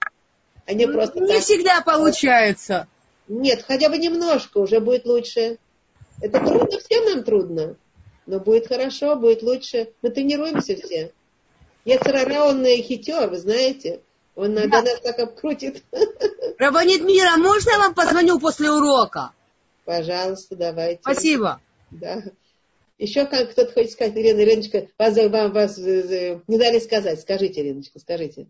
А не просто Не так. всегда получается. Нет, хотя бы немножко, уже будет лучше. Это трудно, всем нам трудно. Но будет хорошо, будет лучше. Мы тренируемся все. Яцерара, он хитер, вы знаете. Он да. до нас так обкрутит. Рабанит Мира, можно я вам позвоню после урока? Пожалуйста, давайте. Спасибо. Да. Еще как кто-то хочет сказать, Ирина, Ириночка, вас, вам, вас не дали сказать. Скажите, Ириночка, скажите.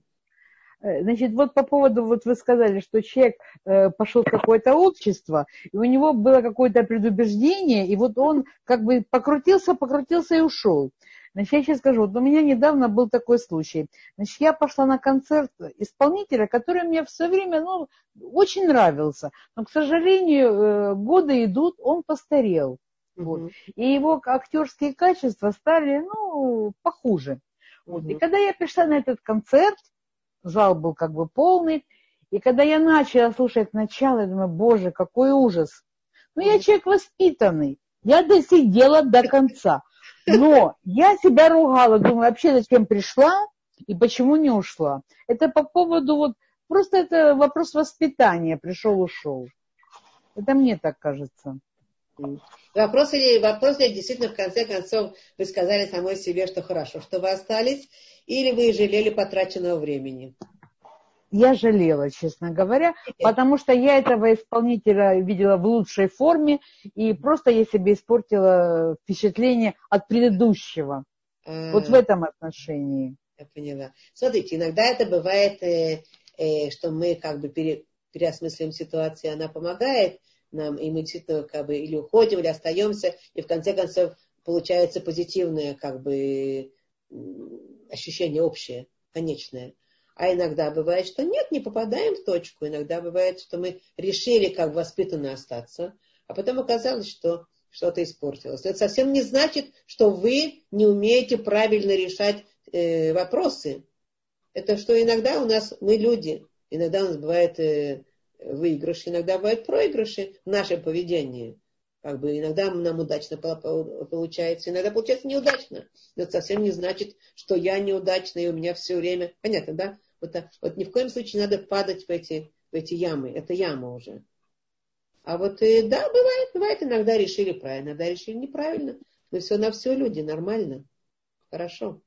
Э, значит, вот по поводу, вот вы сказали, что человек э, пошел в какое-то общество, и у него было какое-то предубеждение, и вот он как бы покрутился, покрутился и ушел. Значит, я сейчас скажу, вот у меня недавно был такой случай. Значит, я пошла на концерт исполнителя, который мне все время, ну, очень нравился. Но, к сожалению, э, годы идут, он постарел. Mm-hmm. Вот. И его актерские качества стали, ну, похуже. Вот. Mm-hmm. И когда я пришла на этот концерт, зал был как бы полный, и когда я начала слушать начало, я думаю, боже, какой ужас. Ну, я человек воспитанный, я досидела до конца. Но я себя ругала, думаю, вообще зачем пришла и почему не ушла. Это по поводу вот, просто это вопрос воспитания, пришел, ушел. Это мне так кажется. Вопрос или вопрос ли действительно в конце концов вы сказали самой себе, что хорошо, что вы остались, или вы жалели потраченного времени? Я жалела, честно говоря, потому что я этого исполнителя видела в лучшей форме, и просто я себе испортила впечатление от предыдущего. А, вот в этом отношении. Я поняла. Смотрите, иногда это бывает, э, э, что мы как бы пере, переосмысливаем ситуацию, она помогает нам, и мы действительно как бы или уходим, или остаемся, и в конце концов получается позитивное как бы ощущение общее, конечное. А иногда бывает, что нет, не попадаем в точку. Иногда бывает, что мы решили как воспитанно остаться, а потом оказалось, что что-то испортилось. Это совсем не значит, что вы не умеете правильно решать э, вопросы. Это что иногда у нас, мы люди, иногда у нас бывает э, выигрыши, иногда бывают проигрыши в нашем поведении. Как бы иногда нам удачно получается, иногда получается неудачно. Но это совсем не значит, что я неудачна и у меня все время... Понятно, да? Вот, вот ни в коем случае не надо падать в эти, в эти ямы. Это яма уже. А вот и, э, да, бывает, бывает, иногда решили правильно, иногда решили неправильно. Но все на все люди, нормально. Хорошо.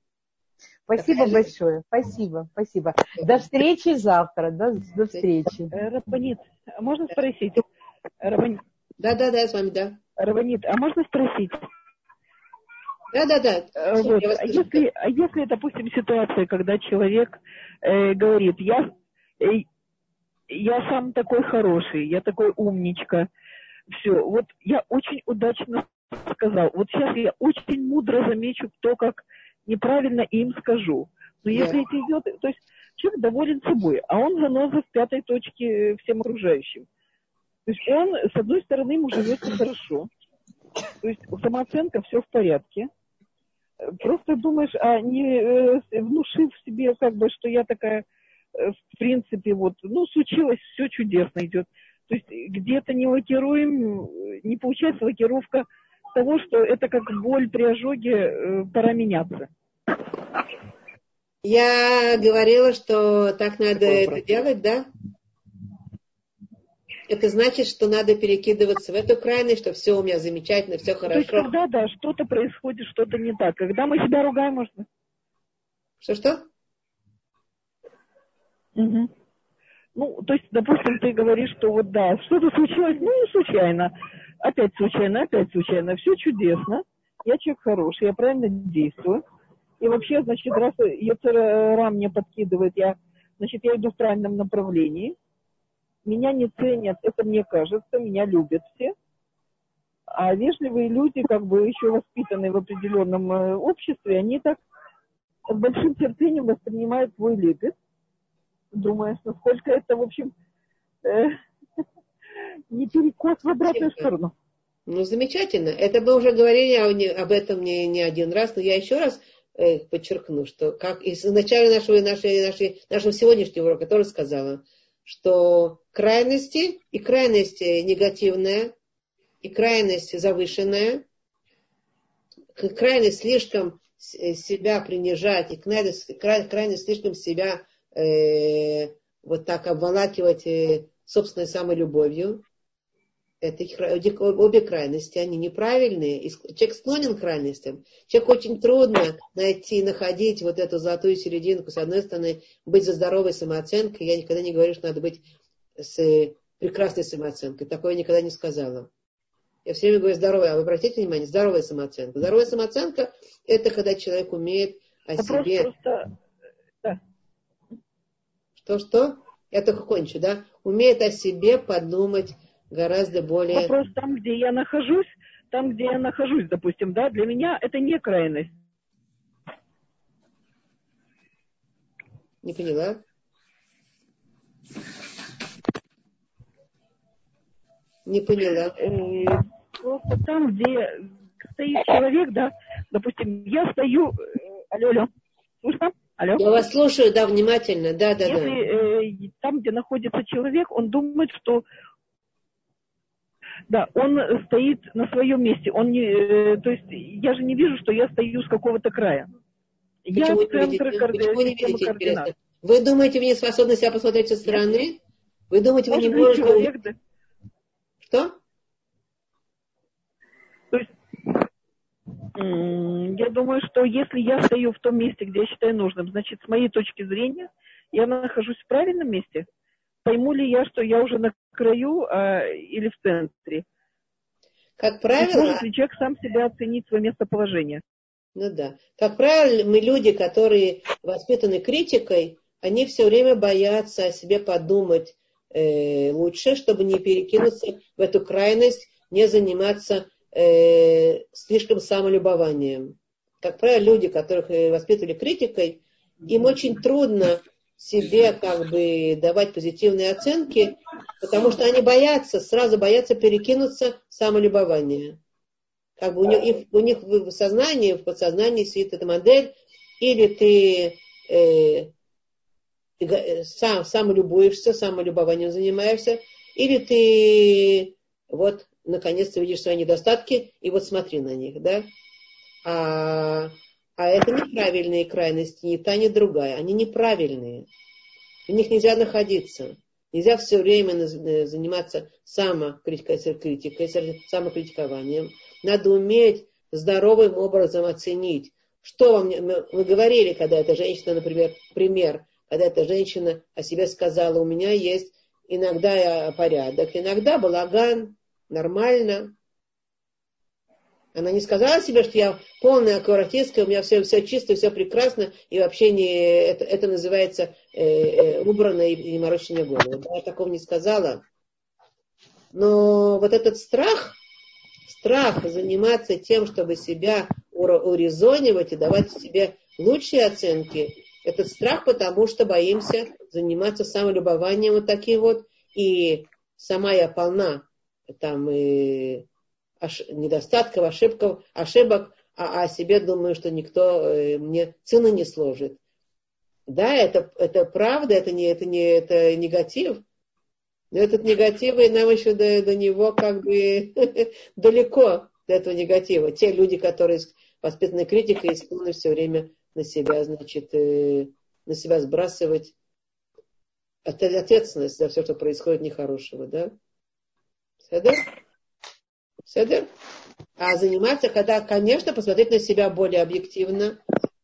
Спасибо Такая большое. Жизнь. Спасибо, спасибо. До встречи завтра. До, до встречи. Э, Рабанит, можно спросить? Рабанит. Да, да, да, с вами, да. Рабанит, а можно спросить? Да, да, да. Вот. А, если, а если, допустим, ситуация, когда человек э, говорит, я, э, я сам такой хороший, я такой умничка, все, вот я очень удачно сказал, вот сейчас я очень мудро замечу, кто как неправильно им скажу. Но если это идет, то есть человек доволен собой, а он заноза в пятой точке всем окружающим. То есть он, с одной стороны, ему живется хорошо, то есть самооценка, все в порядке. Просто думаешь, а не э, внушив себе, как бы, что я такая, э, в принципе, вот, ну, случилось, все чудесно идет. То есть где-то не лакируем, не получается лакировка того, что это как боль при ожоге, э, пора меняться. Я говорила, что так надо Какой это делать, да? Это значит, что надо перекидываться в эту крайность, что все у меня замечательно, все хорошо. То есть, когда, да, что-то происходит, что-то не так. Когда мы себя ругаем, можно. Что-что? Угу. Ну, то есть, допустим, ты говоришь, что вот да, что-то случилось, ну, случайно. Опять случайно, опять случайно. Все чудесно. Я человек хороший, я правильно действую. И вообще, значит, раз Яцера мне подкидывает, я, значит, я иду в правильном направлении. Меня не ценят, это мне кажется, меня любят все. А вежливые люди, как бы еще воспитанные в определенном э, обществе, они так с большим терпением воспринимают свой легость, думая, насколько это, в общем, э, не перекос в обратную сторону. Ну, замечательно. Это мы уже говорили об этом не, не один раз, но я еще раз Э, подчеркну, что как из начала нашего, нашей, нашей, нашего сегодняшнего урока тоже сказала, что крайности и крайность негативная, и крайность завышенная, крайность слишком себя принижать, и крайность, крайность слишком себя э, вот так обволакивать э, собственной самолюбовью, это обе крайности, они неправильные. Человек склонен к крайностям. Человек очень трудно найти, находить вот эту золотую серединку. С одной стороны, быть за здоровой самооценкой. Я никогда не говорю, что надо быть с прекрасной самооценкой. Такое я никогда не сказала. Я все время говорю здоровая. А вы обратите внимание, здоровая самооценка. Здоровая самооценка – это когда человек умеет о Вопрос себе... Просто... Да. Что-что? Я только кончу, да? Умеет о себе подумать, гораздо более... Вопрос там, где я нахожусь, там, где я нахожусь, допустим, да, для меня это не крайность. Не поняла? Не поняла. Э, просто там, где стоит человек, да, допустим, я стою... Э, алло, алло, слышно? Алло? Я вас слушаю, да, внимательно, да, да, Если, да. Э, там, где находится человек, он думает, что да, он стоит на своем месте. Он не, э, то есть я же не вижу, что я стою с какого-то края. Почему я не видите? Почему не видите координат. Вы думаете, вы не способны себя посмотреть со стороны? Вы думаете, вы не можете... Человек, да. Что? То есть, я думаю, что если я стою в том месте, где я считаю нужным, значит, с моей точки зрения, я нахожусь в правильном месте – пойму ли я, что я уже на краю а, или в центре? Как правило... может ли человек сам себя оценить свое местоположение? Ну да. Как правило, мы люди, которые воспитаны критикой, они все время боятся о себе подумать э, лучше, чтобы не перекинуться в эту крайность, не заниматься э, слишком самолюбованием. Как правило, люди, которых э, воспитывали критикой, им очень трудно себе как бы давать позитивные оценки, потому что они боятся, сразу боятся перекинуться в самолюбование. Как бы у них, у них в сознании, в подсознании сидит эта модель, или ты э, э сам, сам любуешься, самолюбованием занимаешься, или ты вот наконец-то видишь свои недостатки, и вот смотри на них, да. А а это неправильные крайности, ни та, ни другая. Они неправильные. В них нельзя находиться. Нельзя все время э, заниматься самокритикой, самокритикованием. Надо уметь здоровым образом оценить, что вам... Мы говорили, когда эта женщина, например, пример, когда эта женщина о себе сказала, у меня есть иногда порядок, иногда балаган, нормально, она не сказала себе, что я полная аккуратистка, у меня все, все чисто, все прекрасно, и вообще не, это, это называется э, э, убрано и, не морочь мне голову. Да, я такого не сказала. Но вот этот страх, страх заниматься тем, чтобы себя урезонивать и давать себе лучшие оценки, этот страх, потому что боимся заниматься самолюбованием вот таким вот, и сама я полна там и. Недостатков, ошибков, ошибок, а о себе думаю, что никто э, мне цены не сложит. Да, это, это правда, это не, это не это негатив, но этот негатив, и нам еще до, до него как бы далеко, до этого негатива. Те люди, которые воспитаны критикой, склонны все время на себя, значит, э, на себя сбрасывать ответственность за все, что происходит нехорошего, да? Седер? Седер? А заниматься, когда, конечно, посмотреть на себя более объективно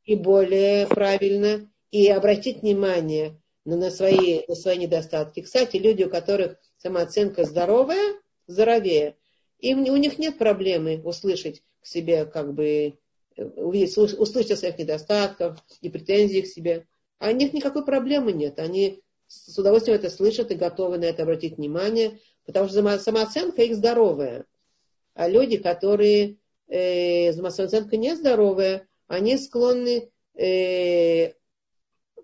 и более правильно, и обратить внимание на, на, свои, на свои недостатки. Кстати, люди, у которых самооценка здоровая, здоровее, им, у них нет проблемы услышать к себе, как бы, увидеть, услышать о своих недостатках и претензий к себе. А у них никакой проблемы нет. Они с удовольствием это слышат и готовы на это обратить внимание, потому что самооценка их здоровая. А люди, которые э, самооценка нездоровая, они склонны э,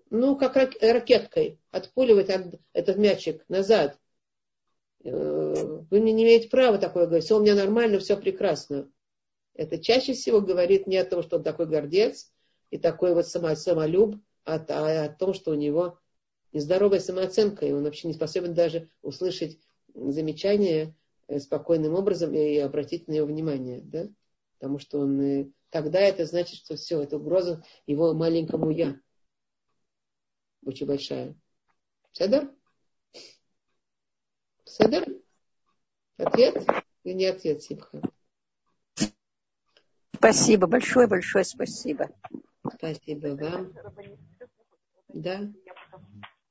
ну, как ракеткой, отпуливать этот мячик назад. Э, вы мне не имеете права такое говорить. Все у меня нормально, все прекрасно. Это чаще всего говорит не о том, что он такой гордец и такой вот самолюб, а, а о том, что у него нездоровая самооценка, и он вообще не способен даже услышать замечание э, спокойным образом и обратить на него внимание. Да? Потому что он э, тогда это значит, что все, это угроза его маленькому я. Очень большая. Седер? Седер? Ответ или не ответ, Симха? Спасибо, большое-большое спасибо. Спасибо вам. Да.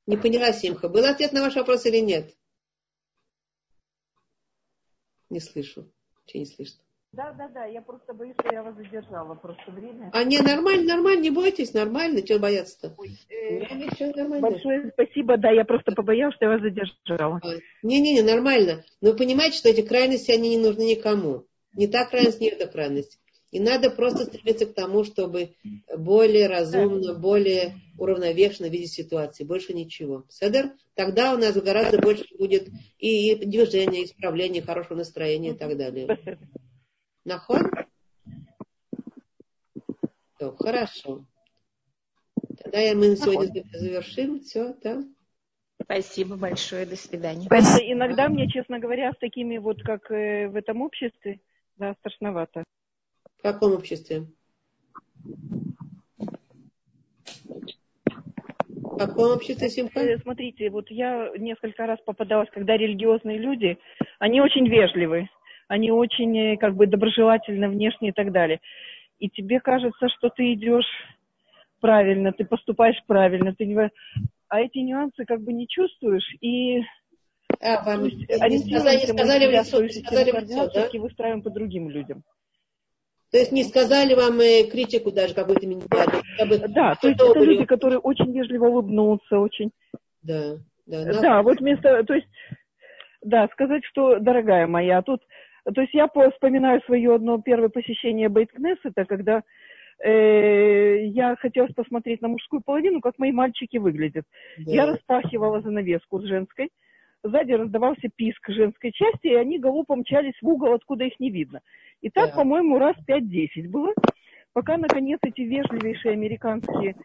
Не поняла, Симха. Был ответ на ваш вопрос или нет? Не слышу. Ничего не слышно. Да, да, да, я просто боюсь, что я вас задержала просто время. А не, нормально, нормально, не бойтесь, нормально, чего бояться-то? Э, большое спасибо, да, я просто побоялась, что я вас задержала. А, Не-не-не, нормально. Но вы понимаете, что эти крайности, они не нужны никому. Не та крайность, не эта крайность. И надо просто стремиться к тому, чтобы более разумно, более уравновешенно видеть ситуации. Больше ничего. Седер? Тогда у нас гораздо больше будет и движения, исправления, хорошего настроения и так далее. Нахон? Все, хорошо. Тогда мы на сегодня завершим. Все, да? Спасибо большое. До свидания. Спасибо. Иногда мне, честно говоря, с такими вот, как э, в этом обществе, да, страшновато. В каком обществе? В каком обществе Симха? Э, смотрите, вот я несколько раз попадалась, когда религиозные люди, они очень вежливы, они очень э, как бы доброжелательны внешне и так далее. И тебе кажется, что ты идешь правильно, ты поступаешь правильно, ты не... а эти нюансы как бы не чувствуешь и а, вам не сказали, сказали в лицо, сказали в лицо, да? выстраиваем по другим людям. То есть не сказали вам э, критику даже какую-то минимальную? Да, то есть это люди, которые очень вежливо улыбнутся, очень... Да, да. Да, да вот вместо... То есть, да, сказать, что, дорогая моя, тут... То есть я вспоминаю свое одно первое посещение Бейткнессета, когда э, я хотела посмотреть на мужскую половину, как мои мальчики выглядят. Да. Я распахивала занавеску с женской, сзади раздавался писк женской части, и они голубо мчались в угол, откуда их не видно. И так, да. по-моему, раз 5-10 было, пока, наконец, эти вежливейшие американские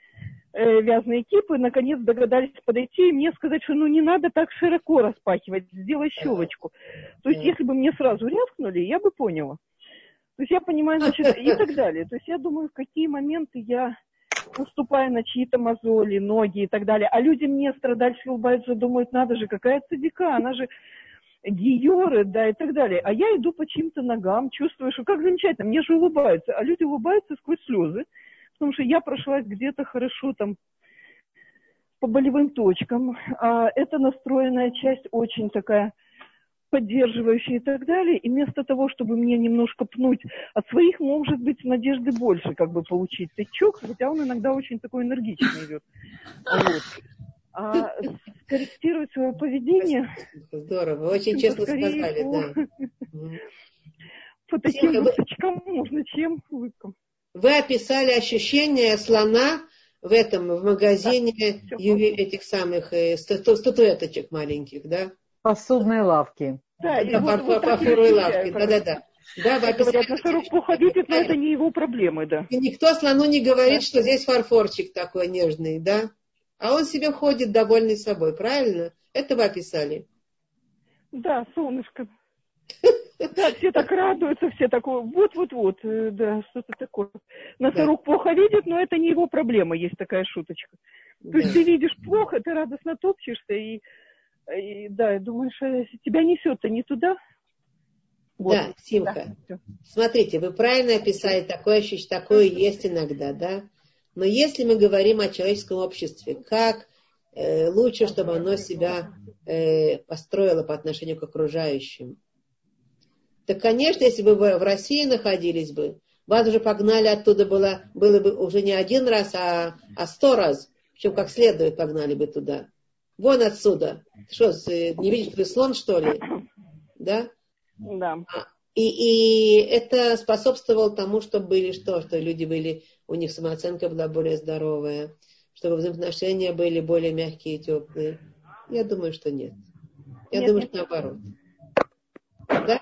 э, вязаные кипы, наконец, догадались подойти и мне сказать, что ну не надо так широко распахивать, сделай щелочку. То есть, если бы мне сразу рявкнули, я бы поняла. То есть я понимаю, значит, и так далее. То есть я думаю, в какие моменты я наступаю на чьи-то мозоли, ноги и так далее. А люди мне страдальцы улыбаются, думают, надо же, какая цадика, она же гиоры, да, и так далее. А я иду по чьим-то ногам, чувствую, что как замечательно, мне же улыбаются. А люди улыбаются сквозь слезы, потому что я прошлась где-то хорошо там по болевым точкам. А эта настроенная часть очень такая поддерживающая и так далее. И вместо того, чтобы мне немножко пнуть от своих, может быть, надежды больше как бы получить тычок, хотя он иногда очень такой энергичный идет. Вот а скорректировать свое поведение. Здорово, очень честно сказали, по, да. По таким высочкам можно, чем улыбкам. Вы описали ощущение слона в этом, в магазине да, этих самых э, стату, статуэточек маленьких, да? Посудные лавки. Да, да по, вот по, по лавки, да-да-да. Да, вы говорят, носорог плохо видит, но это не его проблемы, да. И никто слону не говорит, да. что здесь фарфорчик такой нежный, да? А он себе ходит довольный собой, правильно? Это вы описали. Да, солнышко. Да, все так радуются, все такое, вот-вот-вот, э, да, что-то такое. Носорог да. плохо видит, но это не его проблема, есть такая шуточка. То да. есть ты видишь плохо, ты радостно топчешься, и, и да, думаешь, э, тебя несет-то не туда. Вот. Да, Симка, да. смотрите, вы правильно описали, такое ощущение, такое есть иногда, да? Но если мы говорим о человеческом обществе, как э, лучше, чтобы оно себя э, построило по отношению к окружающим, так, конечно, если бы вы в России находились бы, вас уже погнали оттуда было, было бы уже не один раз, а, а сто раз. Причем как следует погнали бы туда. Вон отсюда. Что, не видишь ты слон, что ли? Да? Да. А, и, и это способствовало тому, что были что? Что люди были, у них самооценка была более здоровая, чтобы взаимоотношения были более мягкие и теплые. Я думаю, что нет. Я нет, думаю, нет. что наоборот. Да?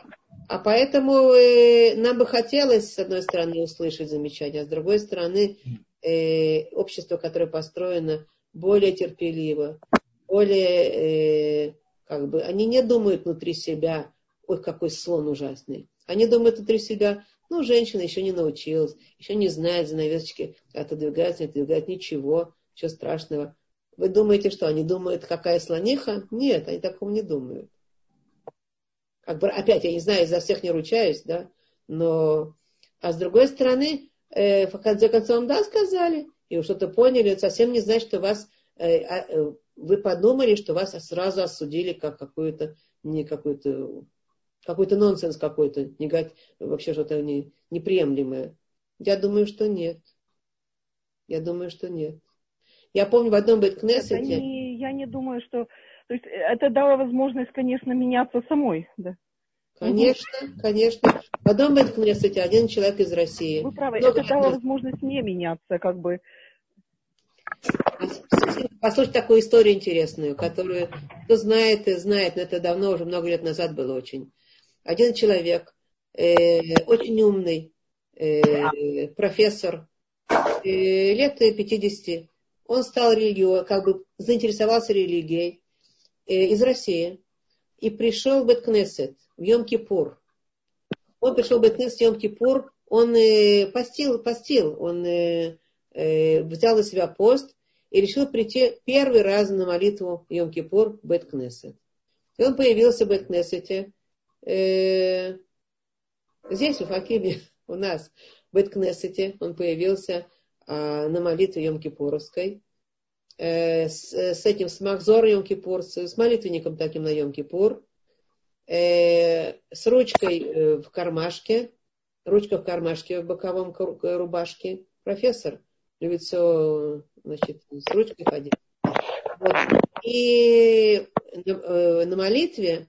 А поэтому э, нам бы хотелось, с одной стороны, услышать замечания, а с другой стороны, э, общество, которое построено более терпеливо, более, э, как бы, они не думают внутри себя, ой, какой слон ужасный. Они думают внутри себя, ну, женщина еще не научилась, еще не знает занавесочки, отодвигается, не отодвигает, ничего, ничего страшного. Вы думаете, что они думают, какая слониха? Нет, они такого не думают. Как бы, опять, я не знаю, за всех не ручаюсь, да, но, а с другой стороны, э, в конце концов, да, сказали, и вы что-то поняли, это совсем не значит, что вас, э, э, вы подумали, что вас сразу осудили как какую-то, не какую-то, какой-то нонсенс какой-то, вообще что-то не, неприемлемое. Я думаю, что нет. Я думаю, что нет. Я помню в одном Бэткнессете... Не, я не думаю, что то есть это дало возможность, конечно, меняться самой, да. Конечно, конечно. Потом в кстати, один человек из России. Вы правы, Много это дало возможность не меняться, как бы. Послушайте такую историю интересную, которую кто знает знает, но это давно, уже много лет назад было очень. Один человек, э, очень умный, э, профессор, э, лет 50, он стал религией, как бы заинтересовался религией, Э, из России и пришел в Беткнесет в Йом-Кипур. Он пришел в Беткнесет в Йом-Кипур, он э, постил, постил, он э, э, взял на себя пост и решил прийти первый раз на молитву Йом-Кипур в Беткнесет. И он появился в Беткнесете э, здесь, в Факиме, у нас, в Беткнесете. Он появился э, на молитве Йом-Кипуровской. Э, с, с этим, с Махзор Йом-Кипур, с, с молитвенником таким на Йом-Кипур, э, с ручкой э, в кармашке, ручка в кармашке в боковом рубашке. Профессор любит все, значит, с ручкой ходить. Вот. И на, на молитве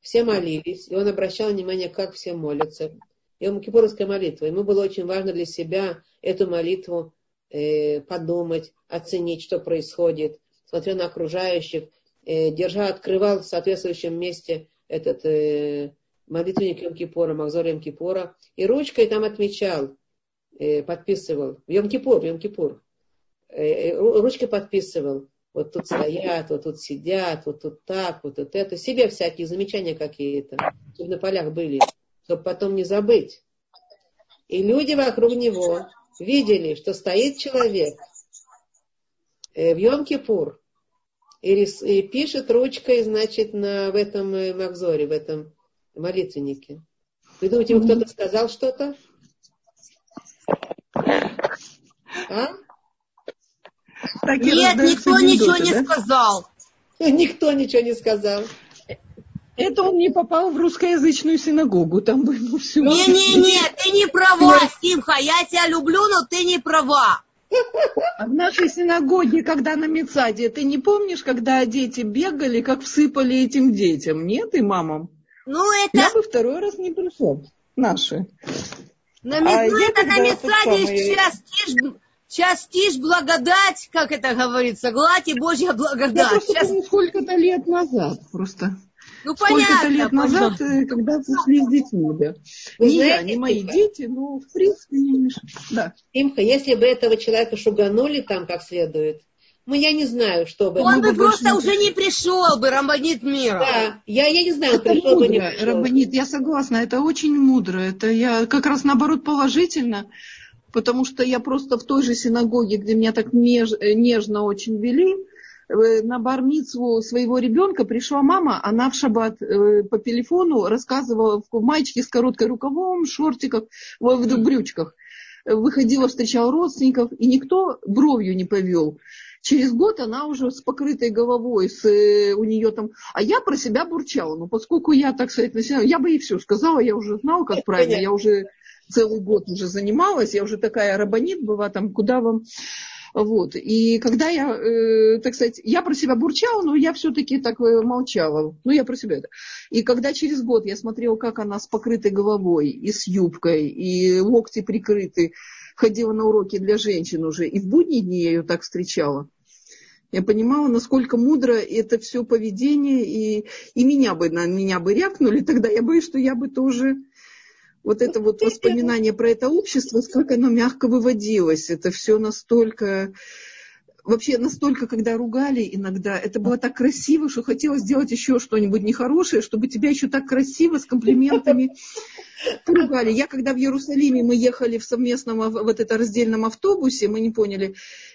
все молились, и он обращал внимание, как все молятся. Йом-Кипуровская молитва. Ему было очень важно для себя эту молитву э, подумать, оценить, что происходит, смотря на окружающих, э, держа, открывал в соответствующем месте этот э, молитвенник Йом-Кипора, Махзор Йом-Кипора, и ручкой там отмечал, э, подписывал, в Йом-Кипур, в Йом-Кипур, э, э ручкой подписывал, вот тут стоят, вот тут сидят, вот тут так, вот тут это, себе всякие замечания какие-то, чтобы на полях были, чтобы потом не забыть. И люди вокруг него видели, что стоит человек э, в Йом-Кипур и, рис, и пишет ручкой, значит, на, в этом э, Макзоре, в этом молитвеннике. Вы думаете, ему кто-то сказал что-то? А? Нет, никто ничего да? не сказал. Никто ничего не сказал. Это он не попал в русскоязычную синагогу, там было все. Не-не-не, ты не права, Симха, я тебя люблю, но ты не права. А в нашей синагоге, когда на Мецаде, ты не помнишь, когда дети бегали, как всыпали этим детям, нет, и мамам? Ну, это... Я бы второй раз не пришел, наши. На, а ну, это на Мецаде сейчас тишь, сейчас тишь благодать, как это говорится, гладь и Божья благодать. Я просто сейчас... сколько-то лет назад просто. ну, сколько-то лет назад, понятно. когда ушли с детьми, да. Вы не знаете, я, не мои Имха? дети, но в принципе, не да. Имха, если бы этого человека шуганули там как следует, ну, я не знаю, что бы. Он бы просто уже не пришел бы, Рамбанит мира. Да, я, я не знаю, это пришел мудро, бы, не пришел. Рамбанит, я согласна, это очень мудро. Это я как раз наоборот положительно, потому что я просто в той же синагоге, где меня так неж, нежно очень вели, э, на бармицу своего ребенка пришла мама, она в шаббат э, по телефону рассказывала в маечке с короткой рукавом, шортиках, в брючках. Выходила, встречала родственников, и никто бровью не повел. Через год она уже с покрытой головой, с, э, у нее там... А я про себя бурчала. Но поскольку я, так сказать, на себя, я бы ей все сказала, я уже знала, как правильно, я уже целый год уже занималась, я уже такая рабонит была, там, куда вам... Вот. И когда я, э, так сказать, я про себя бурчала, но я все-таки так э, молчала. Ну, я про себя это. И когда через год я смотрела, как она с покрытой головой и с юбкой, и локти прикрыты, ходила на уроки для женщин уже, и в будние дни я ее так встречала. Я понимала, насколько мудро это все поведение, и, и меня бы на меня бы рякнули, тогда я боюсь, что я бы тоже вот это вот воспоминание про это общество, как оно мягко выводилось, это все настолько вообще настолько, когда ругали иногда, это было так красиво, что хотелось сделать еще что-нибудь нехорошее, чтобы тебя еще так красиво с комплиментами поругали. Я когда в Иерусалиме мы ехали в совместном вот это раздельном автобусе, мы не поняли,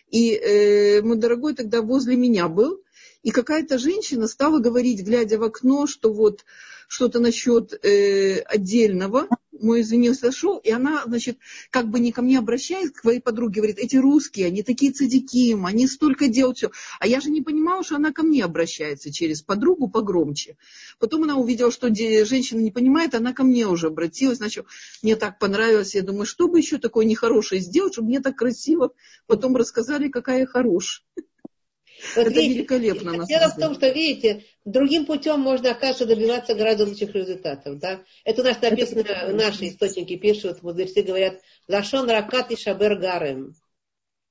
и э, мой дорогой тогда возле меня был, и какая-то женщина стала говорить, глядя в окно, что вот что-то насчет э, отдельного, мой извинился, шел, и она, значит, как бы не ко мне обращаясь, к твоей подруге, говорит, эти русские, они такие цадиким, они столько делают все. А я же не понимала, что она ко мне обращается через подругу погромче. Потом она увидела, что женщина не понимает, она ко мне уже обратилась, значит, мне так понравилось, я думаю, что бы еще такое нехорошее сделать, чтобы мне так красиво потом рассказали, какая я хорошая. Вот это видите, великолепно. На дело в том, что, видите, другим путем можно, оказывается, добиваться гораздо лучших результатов. Да? Это у нас написано, это наши источники пишут, мудрецы говорят, Лашон ракат и шабер гарем.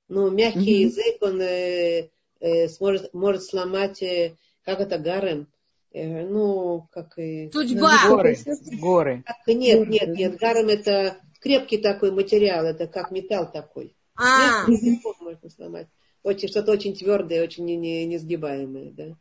Ну, мягкий угу. язык, он э, э, сможет, может сломать, э, как это гарем? Э, ну, как и... Судьба! Ну, горы. горы. Как, нет, нет, нет, гарем это крепкий такой материал, это как металл такой. А. Мягкий язык можно сломать очень, что-то очень твердое, очень не, не, да.